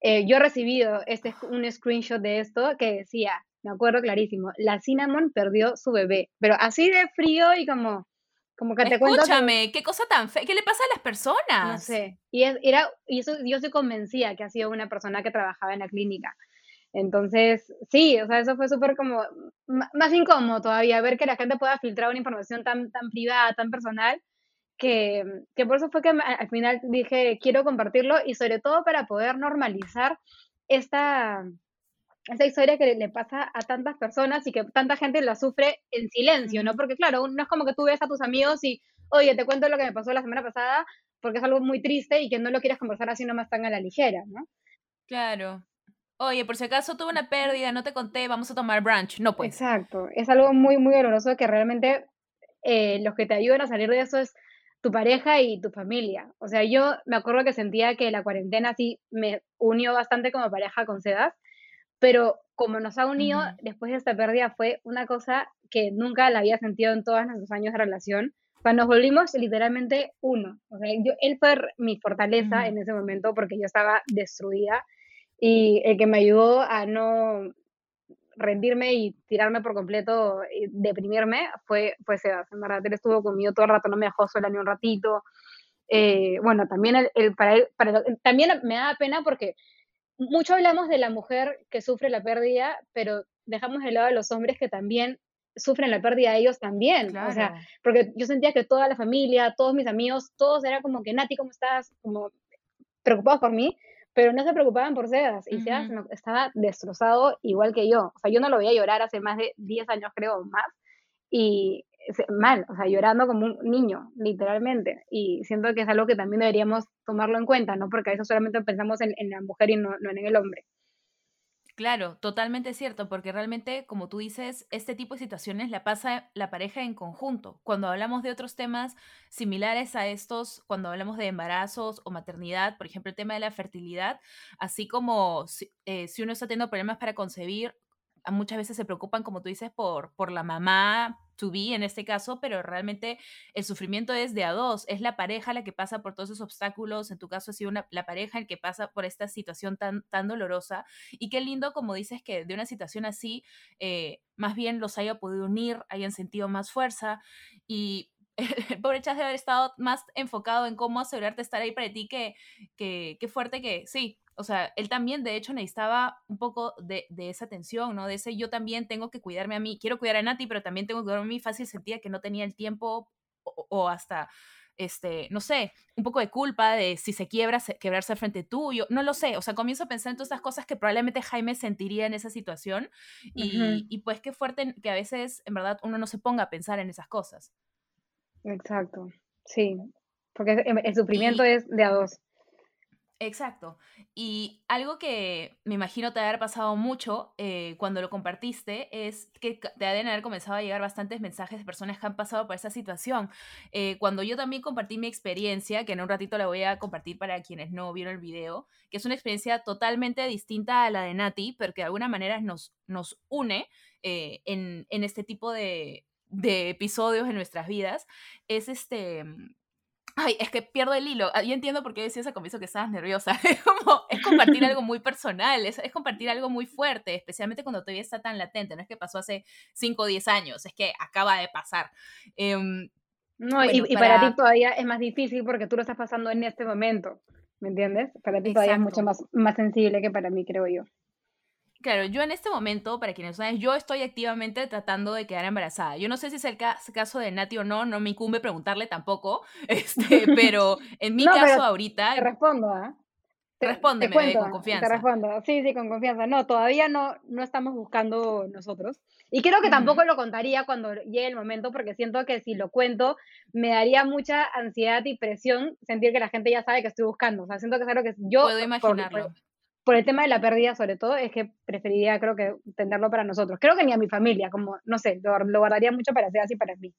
Speaker 2: Eh, yo he recibido este, un screenshot de esto que decía, me acuerdo clarísimo, la Cinnamon perdió su bebé, pero así de frío y como, como que te.
Speaker 1: Escúchame, qué cosa tan fea, ¿qué le pasa a las personas?
Speaker 2: No sé, y, era, y eso yo se convencía que ha sido una persona que trabajaba en la clínica. Entonces, sí, o sea, eso fue súper como, más incómodo todavía, ver que la gente pueda filtrar una información tan, tan privada, tan personal, que, que por eso fue que al final dije, quiero compartirlo y sobre todo para poder normalizar esta, esta historia que le pasa a tantas personas y que tanta gente la sufre en silencio, ¿no? Porque claro, no es como que tú ves a tus amigos y, oye, te cuento lo que me pasó la semana pasada, porque es algo muy triste y que no lo quieras conversar así nomás tan a la ligera, ¿no?
Speaker 1: Claro, Oye, por si acaso tuve una pérdida, no te conté, vamos a tomar brunch. No, pues.
Speaker 2: Exacto. Es algo muy, muy doloroso que realmente eh, los que te ayudan a salir de eso es tu pareja y tu familia. O sea, yo me acuerdo que sentía que la cuarentena sí me unió bastante como pareja con Sedas, pero como nos ha unido después de esta pérdida fue una cosa que nunca la había sentido en todos nuestros años de relación. Cuando nos volvimos literalmente uno. O sea, yo, él fue mi fortaleza en ese momento porque yo estaba destruida y el que me ayudó a no rendirme y tirarme por completo, y deprimirme, fue, fue Sebas. En verdad, él estuvo conmigo todo el rato, no me dejó sola ni un ratito. Eh, bueno, también, el, para él, para también me da pena porque mucho hablamos de la mujer que sufre la pérdida, pero dejamos de lado a los hombres que también sufren la pérdida ellos también. O sea, porque yo sentía que toda la familia, todos mis amigos, todos era como que, Nati, ¿cómo estás? Como preocupados por mí pero no se preocupaban por Sedas y Sedas estaba destrozado igual que yo. O sea, yo no lo veía llorar hace más de 10 años, creo, más, y mal, o sea, llorando como un niño, literalmente. Y siento que es algo que también deberíamos tomarlo en cuenta, ¿no? Porque a veces solamente pensamos en, la mujer y no, no en el hombre.
Speaker 1: Claro, totalmente cierto, porque realmente, como tú dices, este tipo de situaciones la pasa la pareja en conjunto. Cuando hablamos de otros temas similares a estos, cuando hablamos de embarazos o maternidad, por ejemplo, el tema de la fertilidad, así como si, eh, si uno está teniendo problemas para concebir, muchas veces se preocupan, como tú dices, por, por la mamá to be en este caso, pero realmente el sufrimiento es de a dos, es la pareja la que pasa por todos esos obstáculos, en tu caso ha sido la pareja el que pasa por esta situación tan, tan dolorosa y qué lindo como dices que de una situación así, eh, más bien los haya podido unir, hayan sentido más fuerza y el pobre Chas de haber estado más enfocado en cómo asegurarte estar ahí para ti que, que, que fuerte que sí, o sea, él también de hecho necesitaba un poco de, esa atención, ¿no? De ese yo también tengo que cuidarme a mí, quiero cuidar a Nati, pero también tengo que cuidarme a mí, fácil sentía que no tenía el tiempo o, hasta, este, no sé, un poco de culpa de si se quiebra, quebrarse al frente tuyo, no lo sé, o sea, comienzo a pensar en todas estas cosas que probablemente Jaime sentiría en esa situación y, y pues qué fuerte que a veces, en verdad, uno no se ponga a pensar en esas cosas.
Speaker 2: Exacto, sí, porque el, sufrimiento es de a dos.
Speaker 1: Exacto. Y algo que me imagino te haber pasado mucho eh, cuando lo compartiste es que te deben haber comenzado a llegar bastantes mensajes de personas que han pasado por esa situación. Eh, cuando yo también compartí mi experiencia, que en un ratito la voy a compartir para quienes no vieron el video, que es una experiencia totalmente distinta a la de Nati, pero que de alguna manera nos, nos une eh, en, en, este tipo de, de episodios en nuestras vidas, es este Ay, es que pierdo el hilo. Ah, yo entiendo por qué decías al comienzo que estabas nerviosa. Es como, es compartir algo muy personal, es, es, compartir algo muy fuerte, especialmente cuando todavía está tan latente. No es que pasó hace 5 o 10 años, es que acaba de pasar. Eh,
Speaker 2: no, y, y para... ti todavía es más difícil porque tú lo estás pasando en este momento, ¿me entiendes? Para ti todavía es mucho más, más sensible que para mí, creo yo.
Speaker 1: Claro, yo en este momento, para quienes saben, yo estoy activamente tratando de quedar embarazada. Yo no sé si es el caso de Nati o no, no me incumbe preguntarle tampoco, este, pero en mi caso ahorita...
Speaker 2: Te respondo, ¿ah?
Speaker 1: ¿eh? Respóndeme con confianza.
Speaker 2: Te respondo, sí, sí, con confianza. No, todavía no, no estamos buscando nosotros. Y creo que tampoco lo contaría cuando llegue el momento, porque siento que si lo cuento, me daría mucha ansiedad y presión sentir que la gente ya sabe que estoy buscando. O sea, siento que es algo que yo...
Speaker 1: Puedo imaginarlo
Speaker 2: por el tema de la pérdida sobre todo, es que preferiría, creo que, tenerlo para nosotros. Creo que ni a mi familia, como, no sé, lo, guardaría mucho para ser así para mí.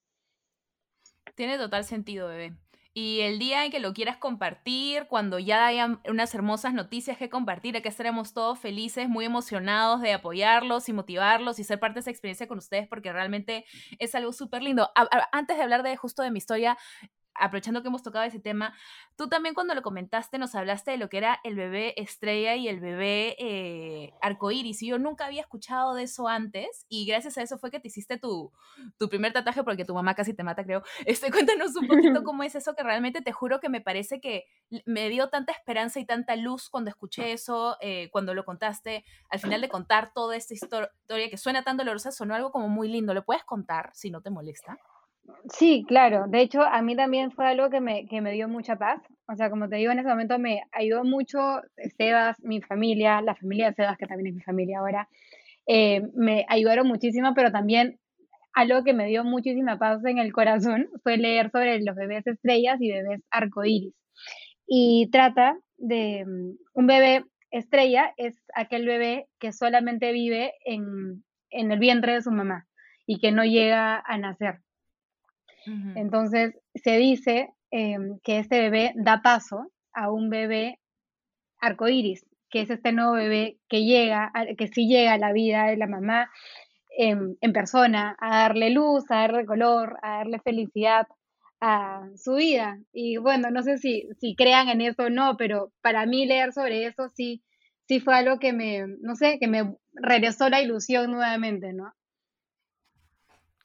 Speaker 1: Tiene total sentido, bebé. Y el día en que lo quieras compartir, cuando ya haya unas hermosas noticias que compartir, que estaremos todos felices, muy emocionados de apoyarlos y motivarlos y ser parte de esa experiencia con ustedes, porque realmente es algo súper lindo. antes de hablar de justo de mi historia, aprovechando que hemos tocado ese tema, tú también cuando lo comentaste nos hablaste de lo que era el bebé estrella y el bebé eh, arcoíris. Y yo nunca había escuchado de eso antes y gracias a eso fue que te hiciste tu, tu primer tatuaje porque tu mamá casi te mata, creo. Este, cuéntanos un poquito cómo es eso que realmente te juro que me parece que me dio tanta esperanza y tanta luz cuando escuché eso, eh, cuando lo contaste. Al final de contar toda esta historia que suena tan dolorosa, sonó algo como muy lindo. ¿Lo puedes contar si no te molesta?
Speaker 2: Sí, claro. De hecho, a mí también fue algo que me, que me dio mucha paz. O sea, como te digo, en ese momento me ayudó mucho Sebas, mi familia, la familia de Sebas, que también es mi familia ahora. Eh, me ayudaron muchísimo, pero también algo que me dio muchísima paz en el corazón fue leer sobre los bebés estrellas y bebés arcoíris. Y trata de mm, un bebé estrella, es aquel bebé que solamente vive en, en el vientre de su mamá y que no llega a nacer. Entonces, se dice em, que este bebé da paso a un bebé arcoíris, que es este nuevo bebé que llega, que sí llega a la vida de la mamá en, persona, a darle luz, a darle color, a darle felicidad a su vida. Y bueno, no sé si, si crean en eso o no, pero para mí leer sobre eso sí, sí fue algo que me, no sé, que me regresó la ilusión nuevamente, ¿no?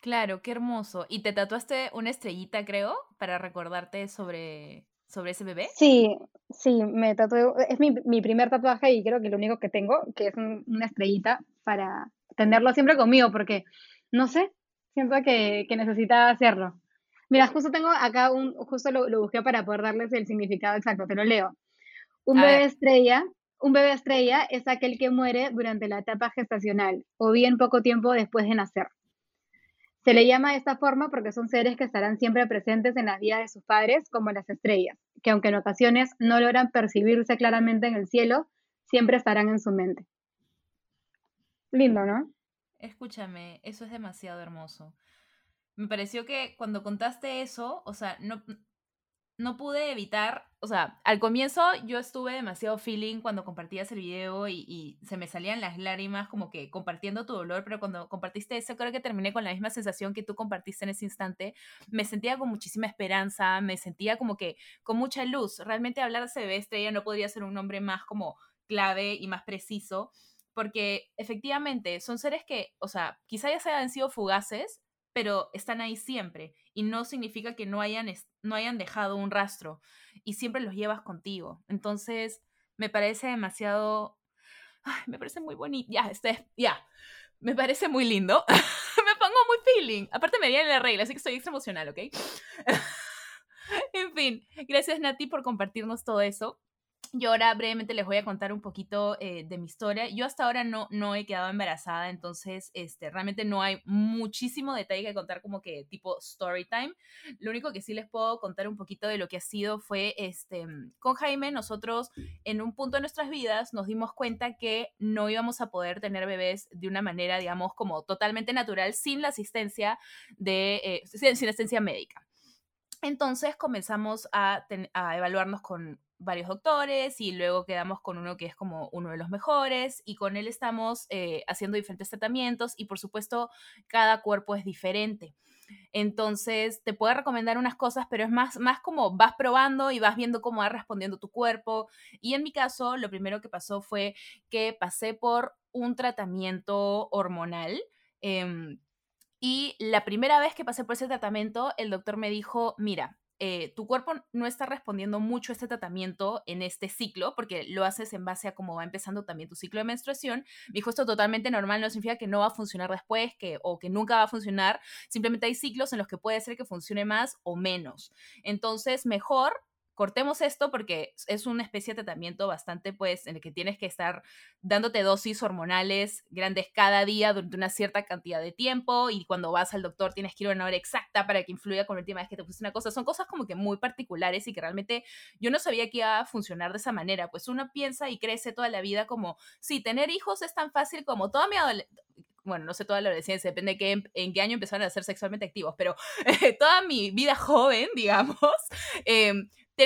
Speaker 1: Claro, qué hermoso. ¿Y te tatuaste una estrellita, creo, para recordarte sobre, sobre ese bebé?
Speaker 2: Sí, sí, me tatué. Es mi, mi primer tatuaje y creo que lo único que tengo, que es una estrellita para tenerlo siempre conmigo, porque, no sé, siento que, que necesitaba hacerlo. Mira, justo tengo acá un, justo lo, lo, busqué para poder darles el significado exacto, te lo leo. Un bebé estrella, un bebé estrella es aquel que muere durante la etapa gestacional o bien poco tiempo después de nacer. Se le llama de esta forma porque son seres que estarán siempre presentes en las vidas de sus padres, como las estrellas, que aunque en ocasiones no logran percibirse claramente en el cielo, siempre estarán en su mente. Lindo, ¿no?
Speaker 1: Escúchame, eso es demasiado hermoso. Me pareció que cuando contaste eso, o sea, no, no pude evitar, o sea, al comienzo yo estuve demasiado feeling cuando compartías el video y, se me salían las lágrimas como que compartiendo tu dolor, pero cuando compartiste eso creo que terminé con la misma sensación que tú compartiste en ese instante. Me sentía con muchísima esperanza, me sentía como que con mucha luz. Realmente hablar de estrella no podría ser un nombre más como clave y más preciso, porque efectivamente son seres que, o sea, quizá ya se hayan sido fugaces, pero están ahí siempre y no significa que no hayan, no hayan dejado un rastro y siempre los llevas contigo. Entonces, me parece demasiado, me parece muy bonito, ya, este, ya, me parece muy lindo, me pongo muy feeling, aparte me viene la regla, así que estoy extra emocional, ¿ok? en fin, gracias Nati por compartirnos todo eso. Yo ahora brevemente les voy a contar un poquito eh, de mi historia. Yo hasta ahora no, no he quedado embarazada, entonces este, realmente no hay muchísimo detalle que contar como que tipo story time. Lo único que sí les puedo contar un poquito de lo que ha sido fue, este, con Jaime, nosotros en un punto de nuestras vidas nos dimos cuenta que no íbamos a poder tener bebés de una manera, digamos, como totalmente natural, sin la asistencia de, eh, sin, asistencia médica. Entonces comenzamos a, a, evaluarnos con varios doctores y luego quedamos con uno que es como uno de los mejores y con él estamos eh, haciendo diferentes tratamientos y por supuesto cada cuerpo es diferente. Entonces, te puedo recomendar unas cosas, pero es más, más como vas probando y vas viendo cómo va respondiendo tu cuerpo. Y en mi caso, lo primero que pasó fue que pasé por un tratamiento hormonal. Eh, y la primera vez que pasé por ese tratamiento, el doctor me dijo, mira, eh, tu cuerpo no está respondiendo mucho a este tratamiento en este ciclo, porque lo haces en base a cómo va empezando también tu ciclo de menstruación. Me dijo esto totalmente normal, no significa que no va a funcionar después que, o que nunca va a funcionar, simplemente hay ciclos en los que puede ser que funcione más o menos. Entonces, mejor cortemos esto porque es una especie de tratamiento bastante, pues, en el que tienes que estar dándote dosis hormonales grandes cada día durante una cierta cantidad de tiempo y cuando vas al doctor tienes que ir a una hora exacta para que influya con la última vez que te pusiste una cosa. Son cosas como que muy particulares y que realmente yo no sabía que iba a funcionar de esa manera. Pues uno piensa y crece toda la vida como, sí, tener hijos es tan fácil como toda mi adolescencia bueno, no sé toda la adolescencia, depende de en qué año empezaron a ser sexualmente activos, pero toda mi vida joven, digamos, eh,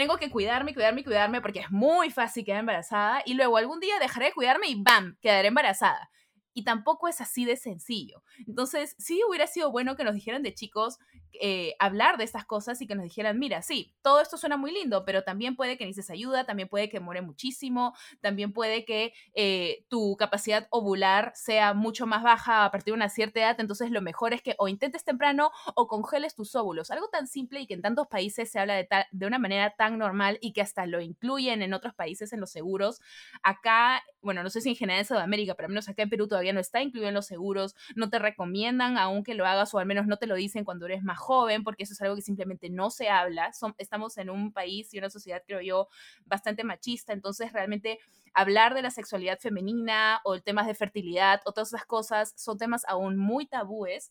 Speaker 1: tengo que cuidarme, cuidarme, cuidarme porque es muy fácil quedar embarazada y luego algún día dejaré de cuidarme y ¡bam! quedaré embarazada. Y tampoco es así de sencillo. Entonces, sí hubiera sido bueno que nos dijeran de chicos eh, hablar de estas cosas y que nos dijeran, mira, sí, todo esto suena muy lindo, pero también puede que necesites ayuda, también puede que muere muchísimo, también puede que eh, tu capacidad ovular sea mucho más baja a partir de una cierta edad, entonces lo mejor es que o intentes temprano o congeles tus óvulos. Algo tan simple y que en tantos países se habla de, de una manera tan normal y que hasta lo incluyen en otros países en los seguros. Acá, bueno, no sé si en general en Sudamérica, pero al menos acá en Perú todavía no está incluido en los seguros, no te recomiendan aún que lo hagas o al menos no te lo dicen cuando eres más joven, porque eso es algo que simplemente no se habla. estamos en un país y una sociedad, creo yo, bastante machista, entonces realmente hablar de la sexualidad femenina o temas de fertilidad o todas esas cosas son temas aún muy tabúes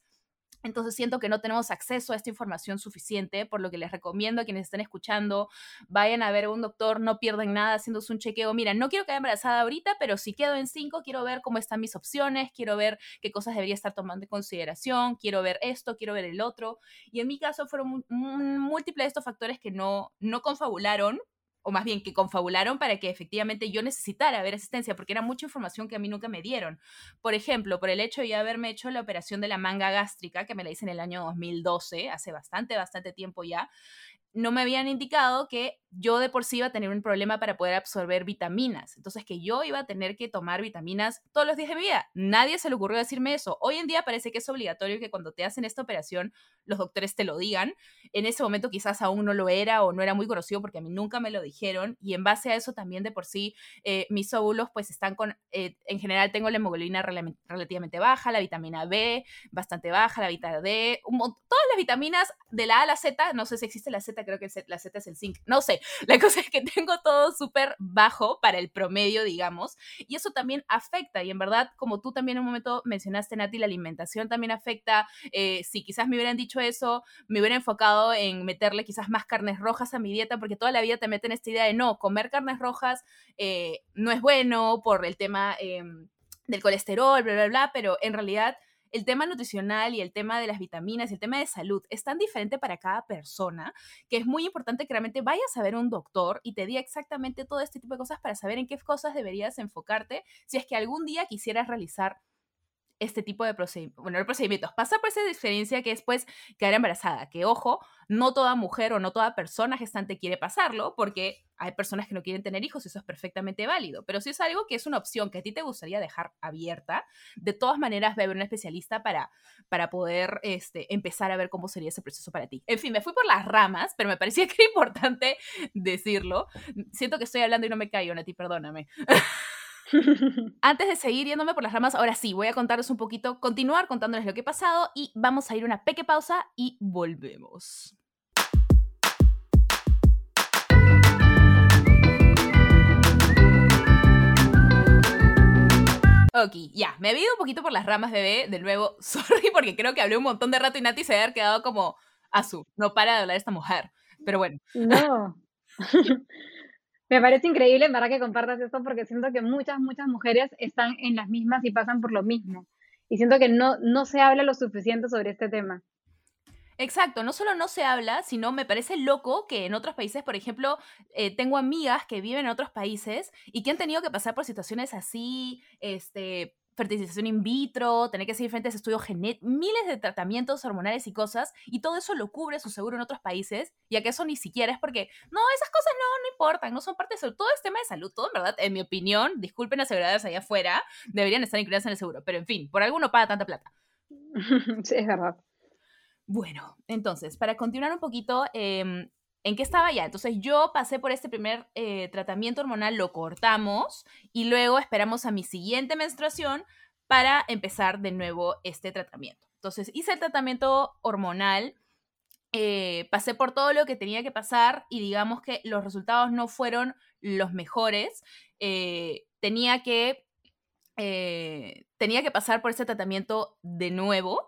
Speaker 1: entonces siento que no tenemos acceso a esta información suficiente, por lo que les recomiendo a quienes estén escuchando, vayan a ver a un doctor, no pierden nada haciéndose un chequeo. Mira, no quiero quedar embarazada ahorita, pero si quedo en cinco, quiero ver cómo están mis opciones, quiero ver qué cosas debería estar tomando en consideración, quiero ver esto, quiero ver el otro. Y en mi caso fueron múltiples de estos factores que no, no confabularon o más bien que confabularon para que efectivamente yo necesitara ver asistencia, porque era mucha información que a mí nunca me dieron. Por ejemplo, por el hecho de haberme hecho la operación de la manga gástrica, que me la hice en el año 2012, hace bastante, bastante tiempo ya, no me habían indicado que yo de por sí iba a tener un problema para poder absorber vitaminas. Entonces, que yo iba a tener que tomar vitaminas todos los días de mi vida. Nadie se le ocurrió decirme eso. Hoy en día parece que es obligatorio que cuando te hacen esta operación, los doctores te lo digan. En ese momento quizás aún no lo era o no era muy conocido porque a mí nunca me lo dijeron. Y en base a eso también de por sí, eh, mis óvulos pues están con, eh, en general tengo la hemoglobina relativamente baja, la vitamina B bastante baja, la vitamina D, todas las vitaminas de la A a la Z, no sé si existe la Z creo que la Z es el zinc, no sé, la cosa es que tengo todo súper bajo para el promedio, digamos, y eso también afecta, y en verdad, como tú también en un momento mencionaste, Nati, la alimentación también afecta, eh, si quizás me hubieran dicho eso, me hubiera enfocado en meterle quizás más carnes rojas a mi dieta, porque toda la vida te meten esta idea de no, comer carnes rojas eh, no es bueno por el tema em, del colesterol, bla, bla, bla, pero en realidad el tema nutricional y el tema de las vitaminas y el tema de salud es tan diferente para cada persona que es muy importante que realmente vayas a ver un doctor y te diga exactamente todo este tipo de cosas para saber en qué cosas deberías enfocarte si es que algún día quisieras realizar este tipo de procedimientos, bueno, procedimientos, pasar por esa experiencia que es pues quedar embarazada, que ojo, no toda mujer o no toda persona gestante quiere pasarlo, porque hay personas que no quieren tener hijos, eso es perfectamente válido, pero si es algo que es una opción que a ti te gustaría dejar abierta, de todas maneras ve a ver un especialista para, para poder este, empezar a ver cómo sería ese proceso para ti. En fin, me fui por las ramas, pero me parecía que era importante decirlo. Siento que estoy hablando y no me callo, Nati, perdóname. Antes de seguir yéndome por las ramas, ahora sí, voy a contarles un poquito, continuar contándoles lo que ha pasado y vamos a ir una peque pausa y volvemos. Ok, ya, me he ido un poquito por las ramas, bebé, de nuevo, sorry, porque creo que hablé un montón de rato y Nati se había quedado como, azul, no para de hablar esta mujer, pero bueno.
Speaker 2: No. me parece increíble, en verdad, que compartas esto, porque siento que muchas, muchas mujeres están en las mismas y pasan por lo mismo. Y siento que no, no se habla lo suficiente sobre este tema.
Speaker 1: Exacto, no solo no se habla, sino me parece loco que en otros países, por ejemplo, eh, tengo amigas que viven en otros países y que han tenido que pasar por situaciones así, este, fertilización in vitro, tener que hacer diferentes estudios genéticos, miles de tratamientos hormonales y cosas, y todo eso lo cubre su seguro en otros países, y que eso ni siquiera es porque, no, esas cosas no, no importan, no son parte de todo es tema de salud, todo en verdad, en mi opinión, disculpen las aseguradoras allá afuera, deberían estar incluidas en el seguro, pero en fin, por algo no paga tanta plata.
Speaker 2: sí, es verdad.
Speaker 1: Bueno, entonces, para continuar un poquito, em, ¿en qué estaba ya? Entonces yo pasé por este primer eh, tratamiento hormonal, lo cortamos y luego esperamos a mi siguiente menstruación para empezar de nuevo este tratamiento. Entonces hice el tratamiento hormonal, eh, pasé por todo lo que tenía que pasar y digamos que los resultados no fueron los mejores. Eh, tenía que tenía que pasar por ese tratamiento de nuevo.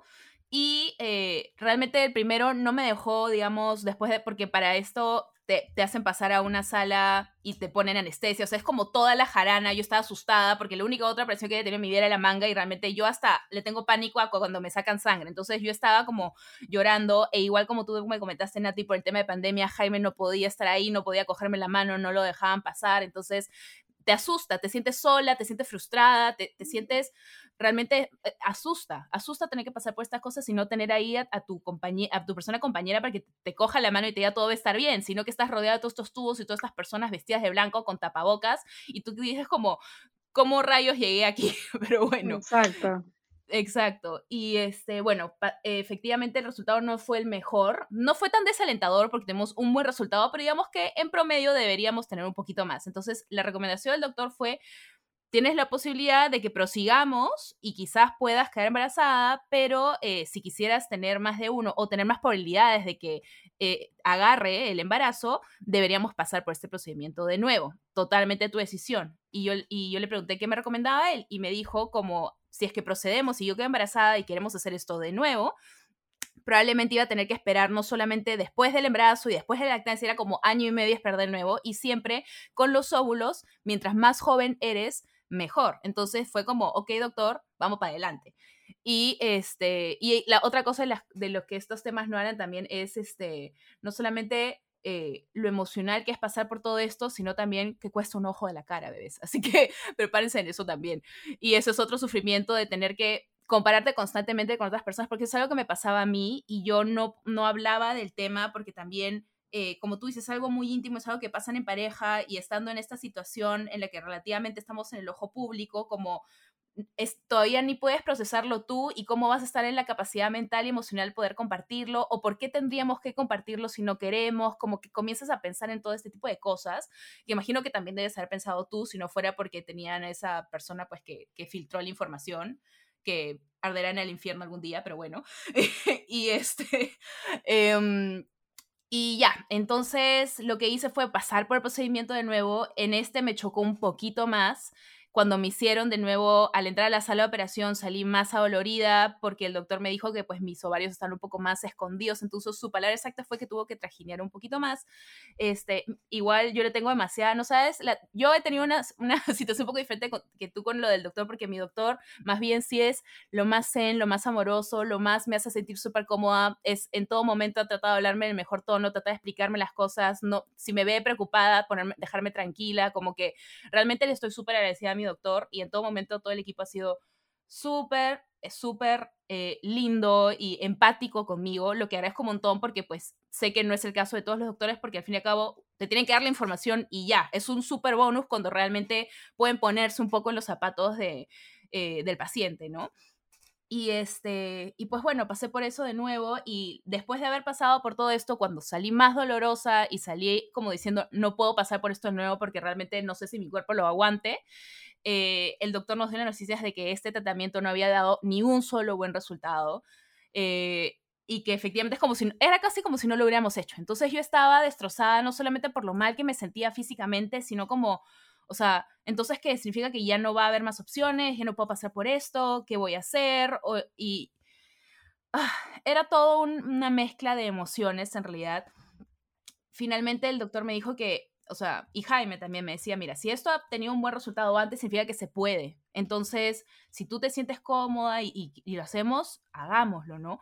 Speaker 1: Y eh, realmente el primero no me dejó, digamos, después de, porque para esto te, te, hacen pasar a una sala y te ponen anestesia, o sea, es como toda la jarana, yo estaba asustada porque la única otra presión que tenía en mi vida era la manga y realmente yo hasta le tengo pánico a cuando me sacan sangre, entonces yo estaba como llorando e igual como tú me comentaste, Nati, por el tema de pandemia, Jaime no podía estar ahí, no podía cogerme la mano, no lo dejaban pasar, entonces te asusta, te sientes sola, te sientes frustrada, te, te sientes realmente eh, asusta, asusta tener que pasar por estas cosas y no tener ahí a, tu compañía, a tu persona compañera para que te coja la mano y te diga todo va a estar bien, sino que estás rodeada de todos estos tubos y todas estas personas vestidas de blanco con tapabocas y tú dices como, ¿cómo rayos llegué aquí? Pero bueno.
Speaker 2: Exacto.
Speaker 1: Exacto. Y este, bueno, efectivamente el resultado no fue el mejor. No fue tan desalentador porque tenemos un buen resultado, pero digamos que en promedio deberíamos tener un poquito más. Entonces, la recomendación del doctor fue tienes la posibilidad de que prosigamos y quizás puedas quedar embarazada, pero eh, si quisieras tener más de uno o tener más probabilidades de que eh, agarre el embarazo, deberíamos pasar por este procedimiento de nuevo. Totalmente tu decisión. Y yo, y yo le pregunté qué me recomendaba él y me dijo como, si es que procedemos y yo quedo embarazada y queremos hacer esto de nuevo, probablemente iba a tener que esperar no solamente después del embarazo y después de la lactancia, era como año y medio esperar de nuevo y siempre con los óvulos, mientras más joven eres, mejor. Entonces fue como, ok, doctor, vamos para adelante. Y, este, y la otra cosa de, de lo que estos temas no hablan también es este, no solamente eh, lo emocional que es pasar por todo esto, sino también que cuesta un ojo de la cara, bebés. Así que prepárense en eso también. Y eso es otro sufrimiento de tener que compararte constantemente con otras personas, porque es algo que me pasaba a mí y yo no, no hablaba del tema porque también eh, como tú dices, algo muy íntimo, es algo que pasan en pareja y estando en esta situación en la que relativamente estamos en el ojo público, como es, todavía ni puedes procesarlo tú y cómo vas a estar en la capacidad mental y emocional poder compartirlo o por qué tendríamos que compartirlo si no queremos, como que comienzas a pensar en todo este tipo de cosas, que imagino que también debes haber pensado tú si no fuera porque tenían esa persona pues que, que filtró la información que arderá en el infierno algún día, pero bueno. y este, em, y ya, entonces lo que hice fue pasar por el procedimiento de nuevo. En este me chocó un poquito más cuando me hicieron de nuevo, al entrar a la sala de operación, salí más adolorida porque el doctor me dijo que pues mis ovarios están un poco más escondidos, entonces su palabra exacta fue que tuvo que trajinear un poquito más. Este, igual yo le tengo demasiada, no sabes, yo he tenido una, una situación un poco diferente que tú con lo del doctor, porque mi doctor más bien sí es lo más zen, lo más amoroso, lo más me hace sentir súper cómoda, es en todo momento ha tratado de hablarme en el mejor tono, trata de explicarme las cosas, no, si me ve preocupada, ponerme, dejarme tranquila, como que realmente le estoy súper agradecida a mi doctor y en todo momento todo el equipo ha sido súper, eh, súper eh, lindo y empático conmigo, lo que agradezco un montón porque pues sé que no es el caso de todos los doctores porque al fin y al cabo te tienen que dar la información y ya, es un súper bonus cuando realmente pueden ponerse un poco en los zapatos de, eh, del paciente, ¿no? Y este, y pues bueno, pasé por eso de nuevo y después de haber pasado por todo esto, cuando salí más dolorosa y salí como diciendo, no puedo pasar por esto de nuevo porque realmente no sé si mi cuerpo lo aguante, eh, el doctor nos dio las noticias de que este tratamiento no había dado ni un solo buen resultado. Eh, y que efectivamente es como si, era casi como si no lo hubiéramos hecho. Entonces yo estaba destrozada no solamente por lo mal que me sentía físicamente, sino como, O sea, entonces, ¿qué? Significa que ya no va a haber más opciones, ya no puedo pasar por esto, ¿qué voy a hacer? y ah, era todo una mezcla de emociones en realidad. Finalmente el doctor me dijo que, o sea, y Jaime también me decía, mira, si esto ha tenido un buen resultado antes, significa que se puede. Entonces, si tú te sientes cómoda y lo hacemos, hagámoslo, ¿no?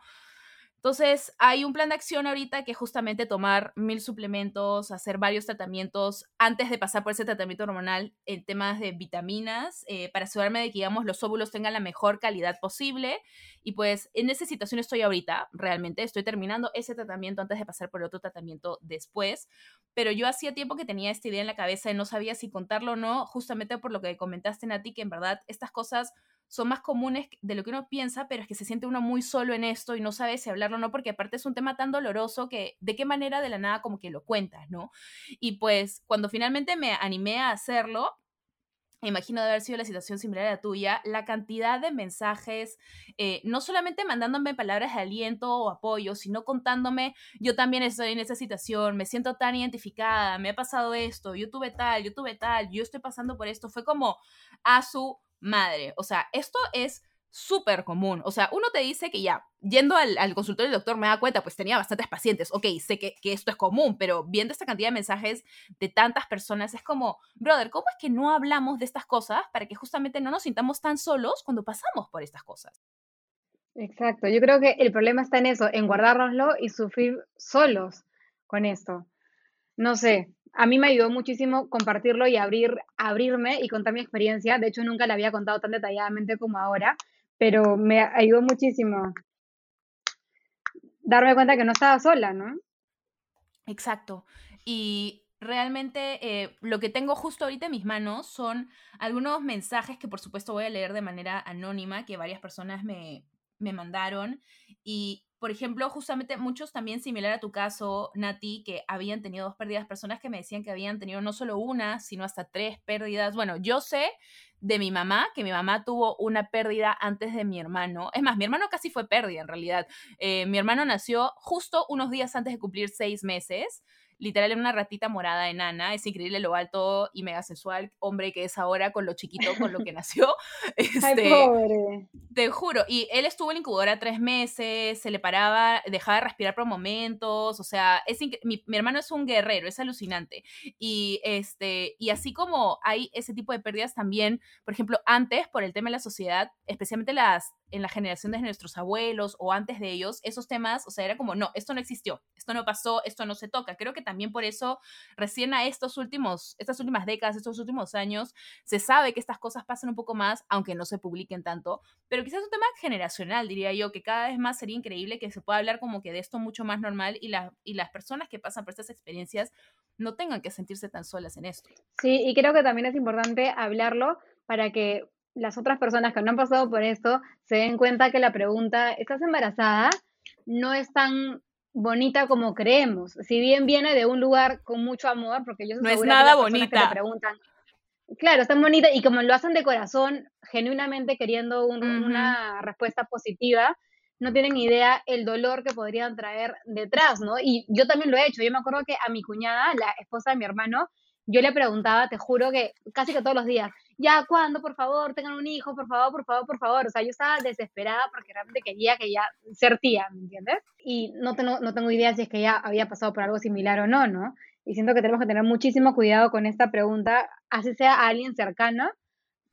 Speaker 1: Entonces, hay un plan de acción ahorita que es justamente tomar mil suplementos, hacer varios tratamientos antes de pasar por ese tratamiento hormonal en temas de vitaminas, eh, para asegurarme de que, digamos, los óvulos tengan la mejor calidad posible. Y pues en esa situación estoy ahorita, realmente. Estoy terminando ese tratamiento antes de pasar por otro tratamiento después. Pero yo hacía tiempo que tenía esta idea en la cabeza y no sabía si contarlo o no, justamente por lo que comentaste, Nati, que en verdad estas cosas son más comunes de lo que uno piensa, pero es que se siente uno muy solo en esto y no sabe si hablarlo o no, porque aparte es un tema tan doloroso que de qué manera de la nada como que lo cuentas, ¿no? Y pues cuando finalmente me animé a hacerlo, imagino de haber sido la situación similar a la tuya, la cantidad de mensajes, eh, no solamente mandándome palabras de aliento o apoyo, sino contándome, yo también estoy en esa situación, me siento tan identificada, me ha pasado esto, yo tuve tal, yo tuve tal, yo estoy pasando por esto, fue como a su madre. O sea, esto es súper común. O sea, uno te dice que ya, yendo al, consultorio del doctor me da cuenta, pues tenía bastantes pacientes. Ok, sé que, que, esto es común, pero viendo esta cantidad de mensajes de tantas personas, es como, brother, ¿cómo es que no hablamos de estas cosas para que justamente no nos sintamos tan solos cuando pasamos por estas cosas?
Speaker 2: Exacto, yo creo que el problema está en eso, en guardárnoslo y sufrir solos con esto. No sé, a mí me ayudó muchísimo compartirlo y abrir, abrirme y contar mi experiencia. De hecho, nunca la había contado tan detalladamente como ahora, pero me ayudó muchísimo darme cuenta que no estaba sola, ¿no?
Speaker 1: Exacto. Y realmente eh, lo que tengo justo ahorita en mis manos son algunos mensajes que por supuesto voy a leer de manera anónima, que varias personas me, me mandaron. Y por ejemplo, justamente muchos también similar a tu caso, Nati, que habían tenido dos pérdidas, personas que me decían que habían tenido no solo una, sino hasta tres pérdidas. Bueno, yo sé de mi mamá, que mi mamá tuvo una pérdida antes de mi hermano. Es más, mi hermano casi fue pérdida en realidad. Eh, mi hermano nació justo unos días antes de cumplir seis meses literal en una ratita morada enana, es increíble lo alto y mega sensual hombre que es ahora con lo chiquito con lo que nació.
Speaker 2: Este, pobre.
Speaker 1: Te juro, y él estuvo en incubadora tres meses, se le paraba, dejaba de respirar por momentos, o sea, es mi, mi, hermano es un guerrero, es alucinante. Y, este, y así como hay ese tipo de pérdidas también, por ejemplo, antes, por el tema de la sociedad, especialmente las en la generación de nuestros abuelos o antes de ellos, esos temas, o sea, era como, no, esto no existió, esto no pasó, esto no se toca. Creo que también por eso, recién a estos últimos, estas últimas décadas, estos últimos años, se sabe que estas cosas pasan un poco más, aunque no se publiquen tanto, pero quizás es un tema generacional, diría yo, que cada vez más sería increíble que se pueda hablar como que de esto mucho más normal y, la, y las personas que pasan por estas experiencias no tengan que sentirse tan solas en esto.
Speaker 2: Sí, y creo que también es importante hablarlo para que las otras personas que no han pasado por esto se den cuenta que la pregunta, ¿estás embarazada? no es tan bonita como creemos. Si bien viene de un lugar con mucho amor, porque yo
Speaker 1: no es nada bonita.
Speaker 2: preguntan, claro, es tan bonita y como lo hacen de corazón, genuinamente queriendo una respuesta positiva, no tienen idea el dolor que podrían traer detrás, ¿no? Y yo también lo he hecho. Yo me acuerdo que a mi cuñada, la esposa de mi hermano, yo le preguntaba, te juro que casi que todos los días, ya, ¿cuándo? Por favor, tengan un hijo, por favor, por favor, por favor. O sea, yo estaba desesperada porque realmente quería que ya ser tía, ¿me entiendes? Y no tengo, no tengo idea si es que ya había pasado por algo similar o no, ¿no? Y siento que tenemos que tener muchísimo cuidado con esta pregunta, así sea a alguien cercano,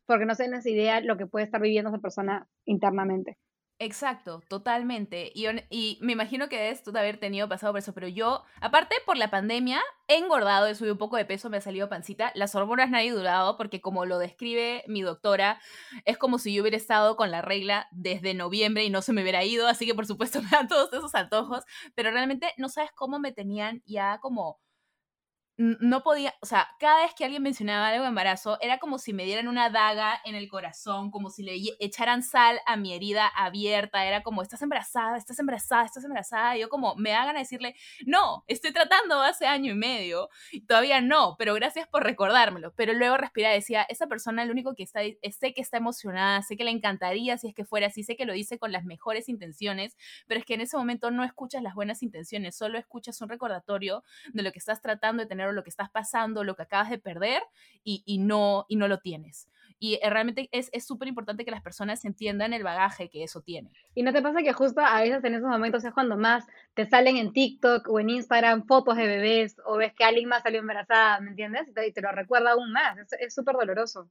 Speaker 2: porque no se esa idea lo que puede estar viviendo esa persona internamente.
Speaker 1: Exacto, totalmente. Y, y, me imagino que debes tú de haber tenido pasado por eso, pero yo, aparte por la pandemia, he engordado, he subido un poco de peso, me ha salido pancita. Las hormonas no han durado porque como lo describe mi doctora, es como si yo hubiera estado con la regla desde noviembre y no se me hubiera ido, así que por supuesto me dan todos esos antojos, pero realmente no sabes cómo me tenían ya como no podía, o sea, cada vez que alguien mencionaba algo de embarazo, era como si me dieran una daga en el corazón, como si le echaran sal a mi herida abierta, era como, estás embarazada, estás embarazada, estás embarazada, y yo como, me hagan a decirle, no, estoy tratando hace año y medio, y todavía no, pero gracias por recordármelo, pero luego respira decía, esa persona lo único que está, sé que está emocionada, sé que le encantaría si es que fuera así, sé que lo dice con las mejores intenciones, pero es que en ese momento no escuchas las buenas intenciones, solo escuchas un recordatorio de lo que estás tratando de tener lo que estás pasando, lo que acabas de perder y, y no, y no lo tienes. Y eh, realmente es súper importante que las personas entiendan el bagaje que eso tiene.
Speaker 2: ¿Y no te pasa que justo a veces en esos momentos es cuando más te salen en TikTok o en Instagram fotos de bebés o ves que alguien más salió embarazada, ¿me entiendes? Y te, lo recuerda aún más, es súper doloroso.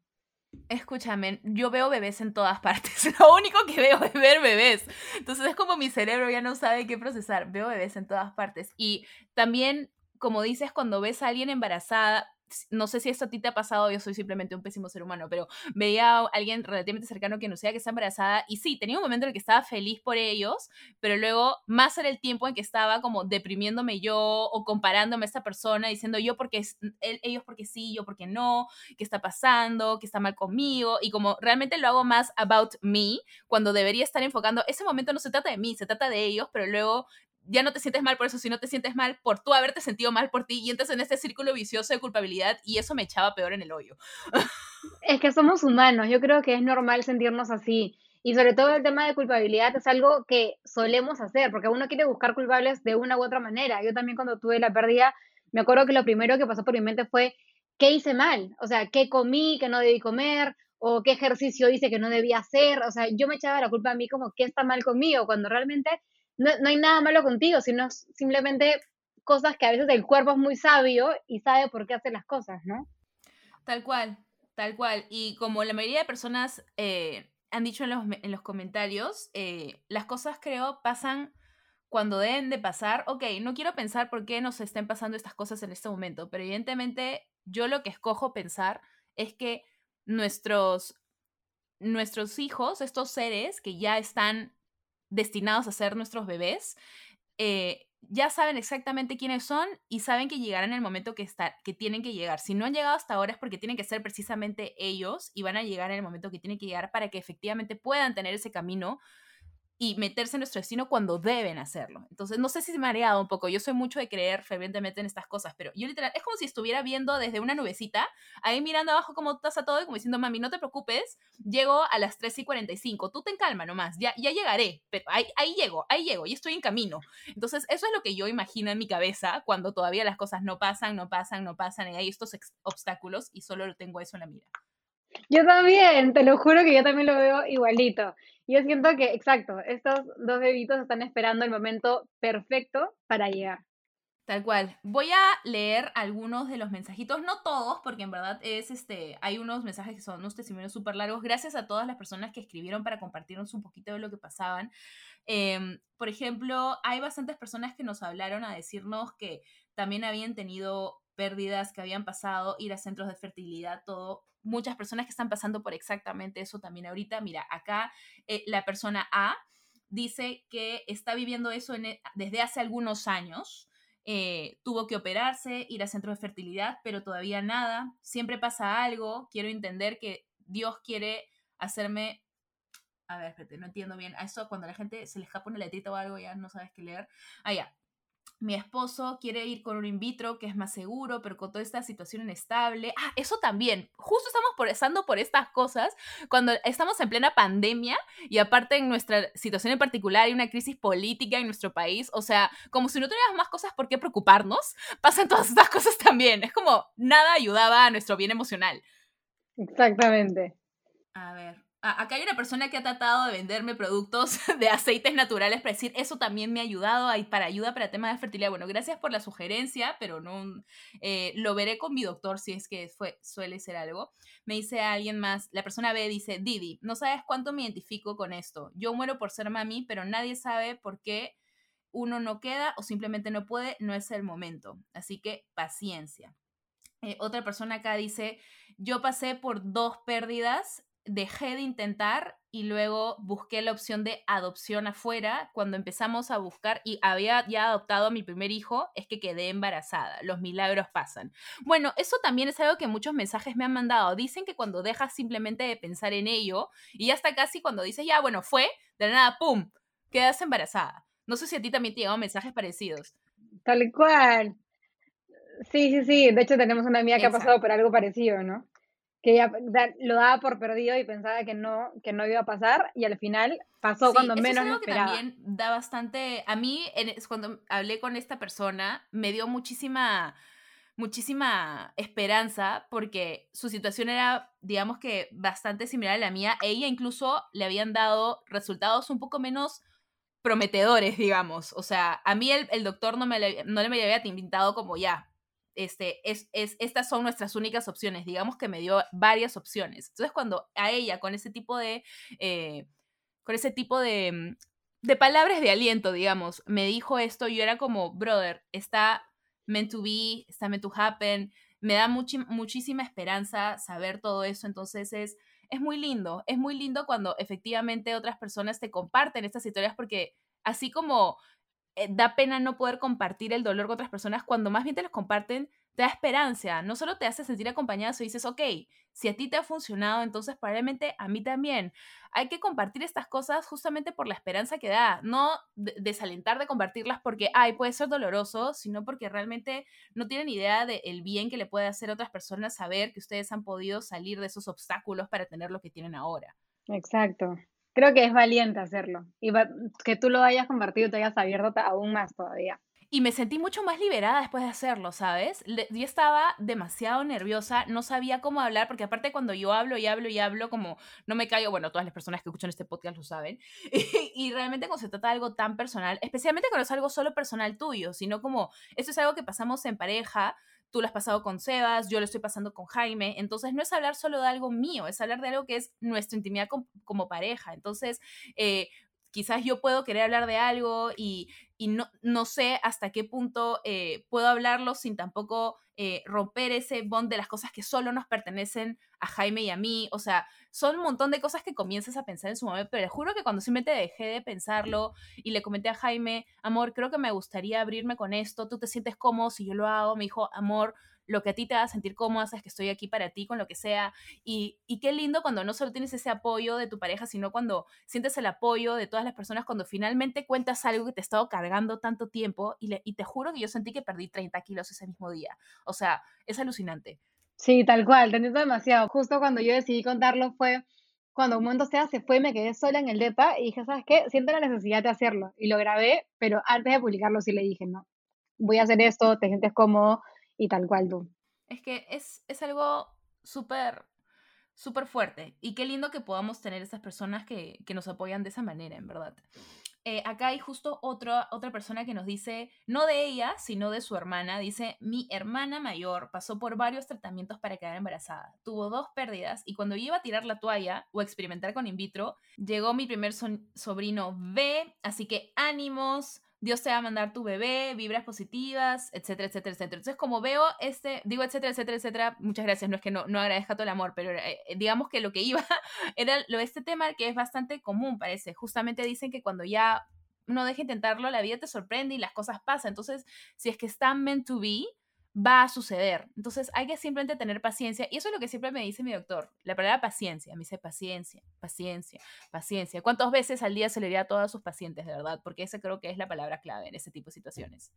Speaker 1: Escúchame, yo veo bebés en todas partes. Lo único que veo es ver bebés. Entonces es como mi cerebro ya no sabe qué procesar. Veo bebés en todas partes. Y también, como dices, cuando ves a alguien embarazada, no sé si esto a ti te ha pasado, yo soy simplemente un pésimo ser humano, pero veía a alguien relativamente cercano que sea que está embarazada y sí, tenía un momento en el que estaba feliz por ellos, pero luego más era el tiempo en que estaba como deprimiéndome yo o comparándome a esta persona, diciendo yo porque ellos porque sí, yo porque no, qué está pasando, qué está mal conmigo y como realmente lo hago más about me cuando debería estar enfocando, ese momento no se trata de mí, se trata de ellos, pero luego ya no te sientes mal por eso, sino te sientes mal por tú haberte sentido mal por ti y entras en este círculo vicioso de culpabilidad y eso me echaba peor en el hoyo.
Speaker 2: Es que somos humanos, yo creo que es normal sentirnos así. Y sobre todo el tema de culpabilidad es algo que solemos hacer, porque uno quiere buscar culpables de una u otra manera. Yo también cuando tuve la pérdida, me acuerdo que lo primero que pasó por mi mente fue, ¿qué hice mal? O sea, ¿qué comí, que no debí comer? ¿O qué ejercicio hice que no debía hacer? O sea, yo me echaba la culpa a mí como, ¿qué está mal conmigo? Cuando realmente no, no hay nada malo contigo, sino simplemente cosas que a veces el cuerpo es muy sabio y sabe por qué hace las cosas, ¿no?
Speaker 1: Tal cual, tal cual. Y como la mayoría de personas eh, han dicho en los, en los comentarios, eh, las cosas creo pasan cuando deben de pasar. Ok, no quiero pensar por qué nos estén pasando estas cosas en este momento, pero evidentemente yo lo que escojo pensar es que nuestros, nuestros hijos, estos seres que ya están destinados a ser nuestros bebés, eh, ya saben exactamente quiénes son y saben que llegarán en el momento que, está, que tienen que llegar. Si no han llegado hasta ahora es porque tienen que ser precisamente ellos y van a llegar en el momento que tienen que llegar para que efectivamente puedan tener ese camino y meterse en nuestro destino cuando deben hacerlo. Entonces, no sé si se mareado un poco. Yo soy mucho de creer fervientemente en estas cosas, pero yo literal, es como si estuviera viendo desde una nubecita, ahí mirando abajo cómo pasa todo y como diciendo, mami, no te preocupes, llego a las 3 y 45, tú ten calma nomás, ya, ya llegaré, pero ahí, ahí llego, ahí llego, y estoy en camino. Entonces, eso es lo que yo imagino en mi cabeza cuando todavía las cosas no pasan, no pasan, no pasan, y hay estos obstáculos y solo tengo eso en la mira.
Speaker 2: Yo también, te lo juro que yo también lo veo igualito. Yo siento que, exacto, estos dos bebitos están esperando el momento perfecto para llegar.
Speaker 1: Tal cual. Voy a leer algunos de los mensajitos, no todos, porque en verdad es este, hay unos mensajes que son unos testimonios súper largos. Gracias a todas las personas que escribieron para compartirnos un poquito de lo que pasaban. Em, por ejemplo, hay bastantes personas que nos hablaron a decirnos que también habían tenido pérdidas, que habían pasado, ir a centros de fertilidad, todo muchas personas que están pasando por exactamente eso también ahorita. Mira, acá eh, la persona A dice que está viviendo eso e, desde hace algunos años. Eh, tuvo que operarse, ir a centro de fertilidad, pero todavía nada. Siempre pasa algo. Quiero entender que Dios quiere hacerme. A ver, espérate, no entiendo bien. A eso cuando la gente se le escapa una letrita o algo, ya no sabes qué leer. Ah, ya mi esposo quiere ir con un in vitro que es más seguro, pero con toda esta situación inestable. Ah, eso también. Justo estamos pasando por estas cosas cuando estamos en plena pandemia y aparte en nuestra situación en particular hay una crisis política en nuestro país. O sea, como si no tuviéramos más cosas por qué preocuparnos, pasan todas estas cosas también. Es como nada ayudaba a nuestro bien emocional.
Speaker 2: Exactamente.
Speaker 1: A ver, acá hay una persona que ha tratado de venderme productos de aceites naturales para decir, eso también me ha ayudado para ayuda para temas de fertilidad. Bueno, gracias por la sugerencia, pero no eh, lo veré con mi doctor si es que fue, suele ser algo. Me dice alguien más, la persona B dice, Didi, no sabes cuánto me identifico con esto. Yo muero por ser mami, pero nadie sabe por qué uno no queda o simplemente no puede, no es el momento. Así que paciencia. Eh, otra persona acá dice, yo pasé por dos pérdidas dejé de intentar y luego busqué la opción de adopción afuera. Cuando empezamos a buscar y había ya adoptado a mi primer hijo, es que quedé embarazada. Los milagros pasan. Bueno, eso también es algo que muchos mensajes me han mandado. Dicen que cuando dejas simplemente de pensar en ello y ya está casi cuando dices, ya, bueno, fue, de nada, ¡pum!, quedas embarazada. No sé si a ti también te llegaron mensajes parecidos.
Speaker 2: Tal cual. Sí, sí, sí. De hecho, tenemos una amiga que ha pasado por algo parecido, ¿no? Que ella lo daba por perdido y pensaba que no, que no iba a pasar y al final pasó cuando menos es algo que también
Speaker 1: da bastante, a mí cuando hablé con esta persona me dio muchísima muchísima esperanza porque su situación era, digamos que, bastante similar a la mía. ella incluso le habían dado resultados un poco menos prometedores, digamos. O sea, a mí el, doctor no me, no me había pintado como ya. Este, es, es, estas son nuestras únicas opciones. Digamos que me dio varias opciones. Entonces, cuando a ella, con ese tipo de. Eh, con ese tipo de, mm, de palabras de aliento, digamos, me dijo esto, yo era como, brother, está meant to be, está meant to happen, me da muchísima esperanza saber todo eso, entonces es, es muy lindo, es muy lindo cuando efectivamente otras personas te comparten estas historias porque así como da pena no poder compartir el dolor con otras personas, cuando más bien te los comparten, te da esperanza, no solo te hace sentir acompañado, si dices, ok, si a ti te ha funcionado, entonces probablemente a mí también. Hay que compartir estas cosas justamente por la esperanza que da, no desalentar de compartirlas porque, ay, puede ser doloroso, sino porque realmente no tienen idea del bien que le puede hacer a otras personas saber que ustedes han podido salir de esos obstáculos para tener lo que tienen ahora.
Speaker 2: Exacto. Creo que es valiente hacerlo y que tú lo hayas compartido y te hayas abierto aún más todavía
Speaker 1: y me sentí mucho más liberada después de hacerlo, ¿sabes? yo estaba demasiado nerviosa, no sabía cómo hablar, porque aparte cuando yo hablo y hablo y hablo, como no me caigo, bueno, todas las personas que escuchan este podcast lo saben, y, realmente cuando se trata de algo tan personal, especialmente cuando es algo solo personal tuyo, sino como, esto es algo que pasamos en pareja, tú lo has pasado con Sebas, yo lo estoy pasando con Jaime, entonces no es hablar solo de algo mío, es hablar de algo que es nuestra intimidad como, pareja, entonces... Eh, quizás yo puedo querer hablar de algo y, no, no, sé hasta qué punto eh, puedo hablarlo sin tampoco eh, romper ese bond de las cosas que solo nos pertenecen a Jaime y a mí. O sea, son un montón de cosas que comienzas a pensar en su momento, pero juro que cuando simplemente dejé de pensarlo y le comenté a Jaime, amor, creo que me gustaría abrirme con esto, tú te sientes cómodo si yo lo hago, me dijo, amor, lo que a ti te a sentir cómoda, es que estoy aquí para ti con lo que sea. Y, qué lindo cuando no solo tienes ese apoyo de tu pareja, sino cuando sientes el apoyo de todas las personas, cuando finalmente cuentas algo que te ha estado cargando tanto tiempo. Y, y te juro que yo sentí que perdí 30 kilos ese mismo día. O sea, es alucinante.
Speaker 2: Sí, tal cual, te entiendo demasiado. Justo cuando yo decidí contarlo fue cuando un momento sea se fue me quedé sola en el DEPA y dije, ¿sabes qué? Siento la necesidad de hacerlo. Y lo grabé, pero antes de publicarlo sí le dije, no, voy a hacer esto, te sientes cómodo, y tal cual tú.
Speaker 1: Es que es, es algo súper, súper fuerte. Y qué lindo que podamos tener esas personas que, que nos apoyan de esa manera, en verdad. Eh, acá hay justo otra otra persona que nos dice, no de ella, sino de su hermana, dice, mi hermana mayor pasó por varios tratamientos para quedar embarazada, tuvo dos pérdidas y cuando iba a tirar la toalla o experimentar con in vitro, llegó mi primer sobrino B, así que ánimos, Dios te va a mandar tu bebé, vibras positivas, etcétera, etcétera, etcétera. Entonces, como veo este, digo, etcétera, etcétera, etcétera, muchas gracias, no es que no, no agradezca todo el amor, pero eh, digamos que lo que iba era lo este tema que es bastante común, parece. Justamente dicen que cuando ya no deja intentarlo, la vida te sorprende y las cosas pasan. Entonces, si es que está meant to be, va a suceder. Entonces hay que simplemente tener paciencia. Y eso es lo que siempre me dice mi doctor. La palabra paciencia. Me dice paciencia, paciencia, paciencia. ¿Cuántas veces al día se le diría a todos sus pacientes, de verdad? Porque esa creo que es la palabra clave en ese tipo de situaciones.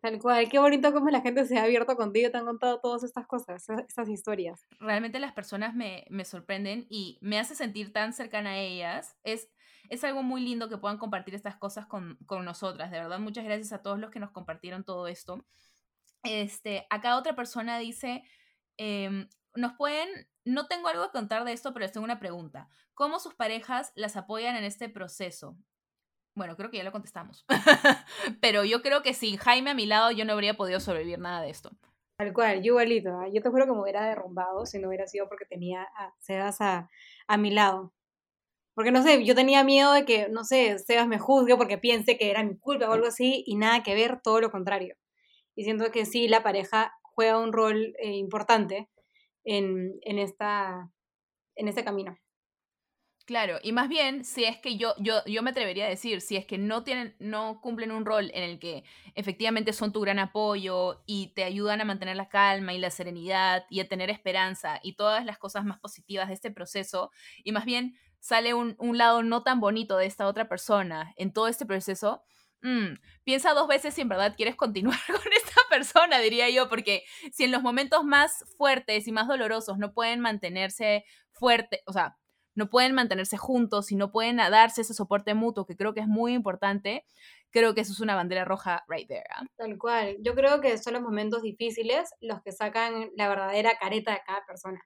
Speaker 2: Tal cual, qué bonito cómo la gente se ha abierto contigo y te han contado todas estas cosas, estas historias.
Speaker 1: Realmente las personas me, me sorprenden y me hace sentir tan cercana a ellas. Es, es algo muy lindo que puedan compartir estas cosas con, con nosotras. De verdad, muchas gracias a todos los que nos compartieron todo esto. Este, acá otra persona dice, em, nos pueden, no tengo algo que contar de esto, pero les tengo una pregunta. ¿Cómo sus parejas las apoyan en este proceso? Bueno, creo que ya lo contestamos. pero yo creo que sin Jaime a mi lado yo no habría podido sobrevivir nada de esto.
Speaker 2: Tal cual, yo igualito. ¿ah? Yo te juro que me hubiera derrumbado si no hubiera sido porque tenía a Sebas a, a mi lado. Porque no sé, yo tenía miedo de que, no sé, Sebas me juzgue porque piense que era mi culpa o algo así y nada que ver, todo lo contrario y siento que sí, la pareja juega un rol eh, importante en, en, esta, en este camino.
Speaker 1: Claro, y más bien, si es que yo, yo, yo me atrevería a decir, si es que no tienen, no cumplen un rol en el que efectivamente son tu gran apoyo y te ayudan a mantener la calma y la serenidad y a tener esperanza y todas las cosas más positivas de este proceso, y más bien sale un, un lado no tan bonito de esta otra persona en todo este proceso, Mm, piensa dos veces si en verdad quieres continuar con esta persona, diría yo, porque si en los momentos más fuertes y más dolorosos no pueden mantenerse fuerte, o sea, no pueden mantenerse juntos, si no pueden darse ese soporte mutuo, que creo que es muy importante, creo que eso es una bandera roja right there. ¿ah?
Speaker 2: Tal cual. Yo creo que son los momentos difíciles los que sacan la verdadera careta de cada persona.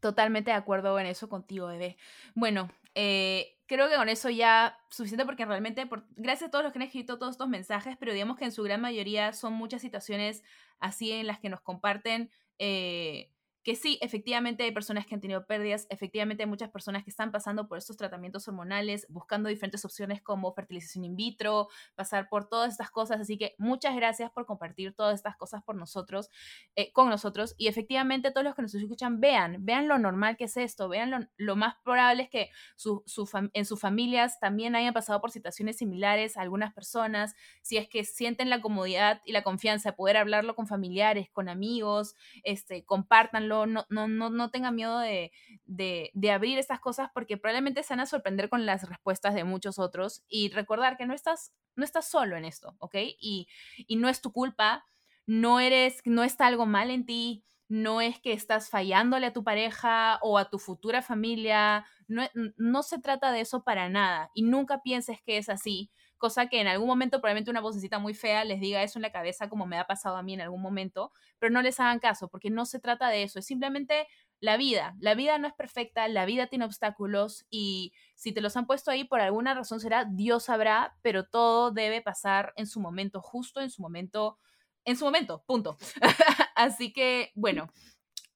Speaker 1: Totalmente de acuerdo en eso contigo, bebé. Bueno, eh, creo que con eso ya suficiente porque realmente, por, gracias a todos los que han escrito todos estos mensajes, pero digamos que en su gran mayoría son muchas situaciones así en las que nos comparten eh, que sí, efectivamente hay personas que han tenido pérdidas, efectivamente hay muchas personas que están pasando por estos tratamientos hormonales, buscando diferentes opciones como fertilización in vitro, pasar por todas estas cosas. Así que muchas gracias por compartir todas estas cosas por nosotros, eh, con nosotros. Y efectivamente todos los que nos escuchan, vean, vean lo normal que es esto, vean lo, más probable es que su, en sus familias también hayan pasado por situaciones similares a algunas personas. Si es que sienten la comodidad y la confianza de poder hablarlo con familiares, con amigos, este, compártanlo no, no, no, no tenga miedo de, de, abrir estas cosas porque probablemente se van a sorprender con las respuestas de muchos otros y recordar que no estás, no estás solo en esto, ¿ok? Y, y no es tu culpa, no eres, no está algo mal en ti, no es que estás fallándole a tu pareja o a tu futura familia, no, no se trata de eso para nada y nunca pienses que es así cosa que en algún momento probablemente una vocecita muy fea les diga eso en la cabeza como me ha pasado a mí en algún momento, pero no les hagan caso porque no se trata de eso, es simplemente la vida. La vida no es perfecta, la vida tiene obstáculos y si te los han puesto ahí por alguna razón será, Dios sabrá, pero todo debe pasar en su momento justo, en su momento, en su momento, punto. Así que, bueno.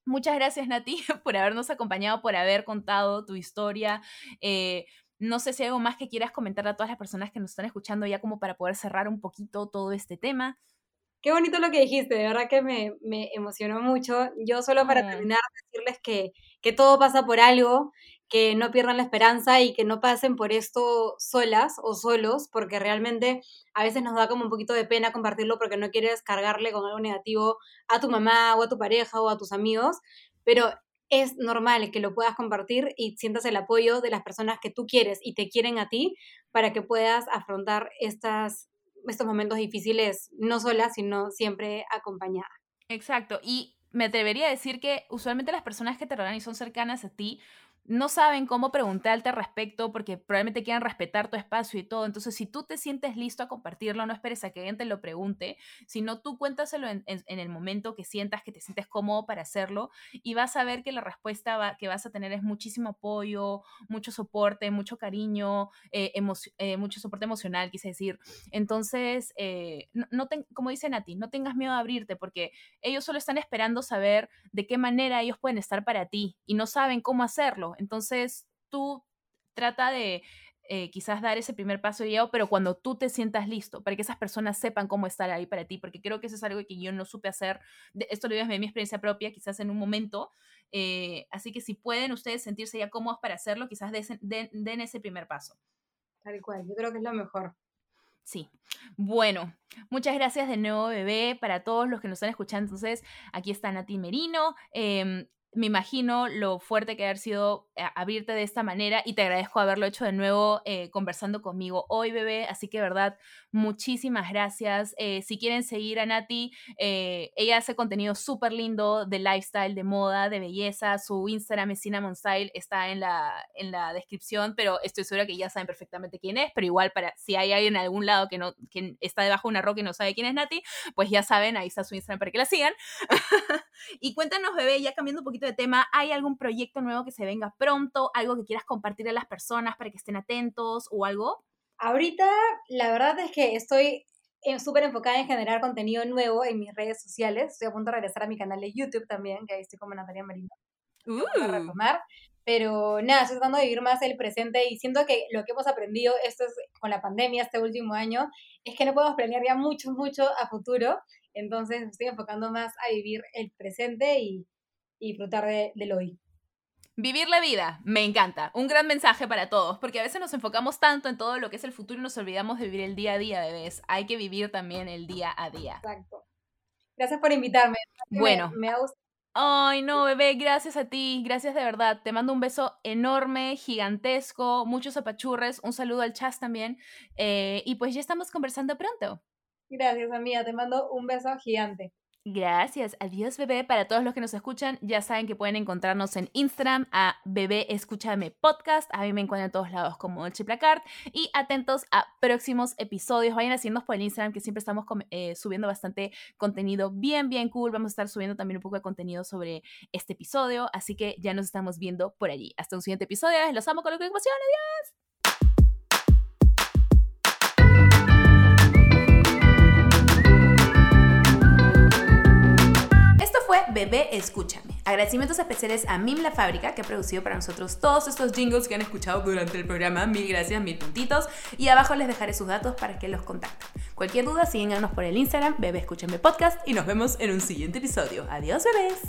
Speaker 1: Muchas gracias, Nati, por habernos acompañado, por haber contado tu historia. Eh, no sé si hay algo más que quieras comentar a todas las personas que nos están escuchando ya como para poder cerrar un poquito todo este tema.
Speaker 2: Qué bonito lo que dijiste, de verdad que me, emocionó mucho. Yo solo para terminar, decirles que, que todo pasa por algo, que no pierdan la esperanza y que no pasen por esto solas o solos, porque realmente a veces nos da como un poquito de pena compartirlo porque no quieres cargarle con algo negativo a tu mamá o a tu pareja o a tus amigos, pero es normal que lo puedas compartir y sientas el apoyo de las personas que tú quieres y te quieren a ti para que puedas afrontar estas, estos momentos difíciles no sola, sino siempre acompañada.
Speaker 1: Exacto. Y me atrevería a decir que usualmente las personas que te rodean y son cercanas a ti no saben cómo preguntarte al respecto porque probablemente quieran respetar tu espacio y todo. Entonces, si tú te sientes listo a compartirlo, no esperes a que alguien te lo pregunte, sino tú cuéntaselo en, el momento que sientas que te sientes cómodo para hacerlo y vas a ver que la respuesta que vas a tener es muchísimo apoyo, mucho soporte, mucho cariño, eh, eh, mucho soporte emocional, quise decir. Entonces, eh, no, como dicen a ti, no tengas miedo a abrirte porque ellos solo están esperando saber de qué manera ellos pueden estar para ti y no saben cómo hacerlo. Entonces, tú trata de eh, quizás dar ese primer paso guiado, pero cuando tú te sientas listo, para que esas personas sepan cómo estar ahí para ti, porque creo que eso es algo que yo no supe hacer, esto lo digo desde mi experiencia propia, quizás en un momento, eh, así que si pueden ustedes sentirse ya cómodos para hacerlo, quizás den, den ese primer paso.
Speaker 2: Tal cual, yo creo que es lo mejor.
Speaker 1: Sí. Bueno, muchas gracias de nuevo, bebé, para todos los que nos están escuchando. Entonces, aquí está Nati Merino. Em, me imagino lo fuerte que haber sido eh, abrirte de esta manera y te agradezco haberlo hecho de nuevo eh, conversando conmigo hoy, bebé. Así que, verdad, muchísimas gracias. Eh, si quieren seguir a Nati, ella hace contenido súper lindo de lifestyle, de moda, de belleza. Su Instagram es Cinnamon está en la, en la descripción, pero estoy segura que ya saben perfectamente quién es. Pero igual, para si hay alguien en algún lado que, no, que está debajo de una roca y no sabe quién es Nati, pues ya saben, ahí está su Instagram para que la sigan. y cuéntanos, bebé, ya cambiando un poquito de tema, ¿hay algún proyecto nuevo que se venga pronto? ¿Algo que quieras compartir a las personas para que estén atentos o algo?
Speaker 2: Ahorita, la verdad es que estoy eh, súper enfocada en generar contenido nuevo en mis redes sociales. Estoy a punto de regresar a mi canal de YouTube también, que ahí estoy como Natalia Marino. Uh. retomar. Pero nada, estoy tratando de vivir más el presente y siento que lo que hemos aprendido esto es, con la pandemia este último año es que no podemos planear ya mucho, mucho a futuro. Entonces estoy enfocando más a vivir el presente y, y disfrutar de, del hoy.
Speaker 1: Vivir la vida, me encanta. Un gran mensaje para todos, porque a veces nos enfocamos tanto en todo lo que es el futuro y nos olvidamos de vivir el día a día, bebés. Hay que vivir también el día a día.
Speaker 2: Exacto. Gracias por invitarme.
Speaker 1: Bueno. Me, ha gustado. Ay, no, bebé, gracias a ti, gracias de verdad. Te mando un beso enorme, gigantesco, muchos apachurres, un saludo al chas también. Eh, y pues ya estamos conversando pronto.
Speaker 2: Gracias, amiga, te mando un beso gigante.
Speaker 1: Gracias. Adiós, bebé. Para todos los que nos escuchan, ya saben que pueden encontrarnos en Instagram a Bebé Escúchame Podcast. A mí me encuentran en todos lados como el Chiplacart. Y atentos a próximos episodios. Vayan haciendo por el Instagram, que siempre estamos eh, subiendo bastante contenido bien, bien cool. Vamos a estar subiendo también un poco de contenido sobre este episodio. Así que ya nos estamos viendo por allí. Hasta un siguiente episodio. Los amo con que emoción. Adiós. Fue Bebé Escúchame. Agradecimientos especiales a Mim La Fábrica, que ha producido para nosotros todos estos jingles que han escuchado durante el programa. Mil gracias, mil puntitos. Y abajo les dejaré sus datos para que los contacten. Cualquier duda, síguenos por el Instagram, Bebé Escúchame Podcast, y nos vemos en un siguiente episodio. Adiós, bebés.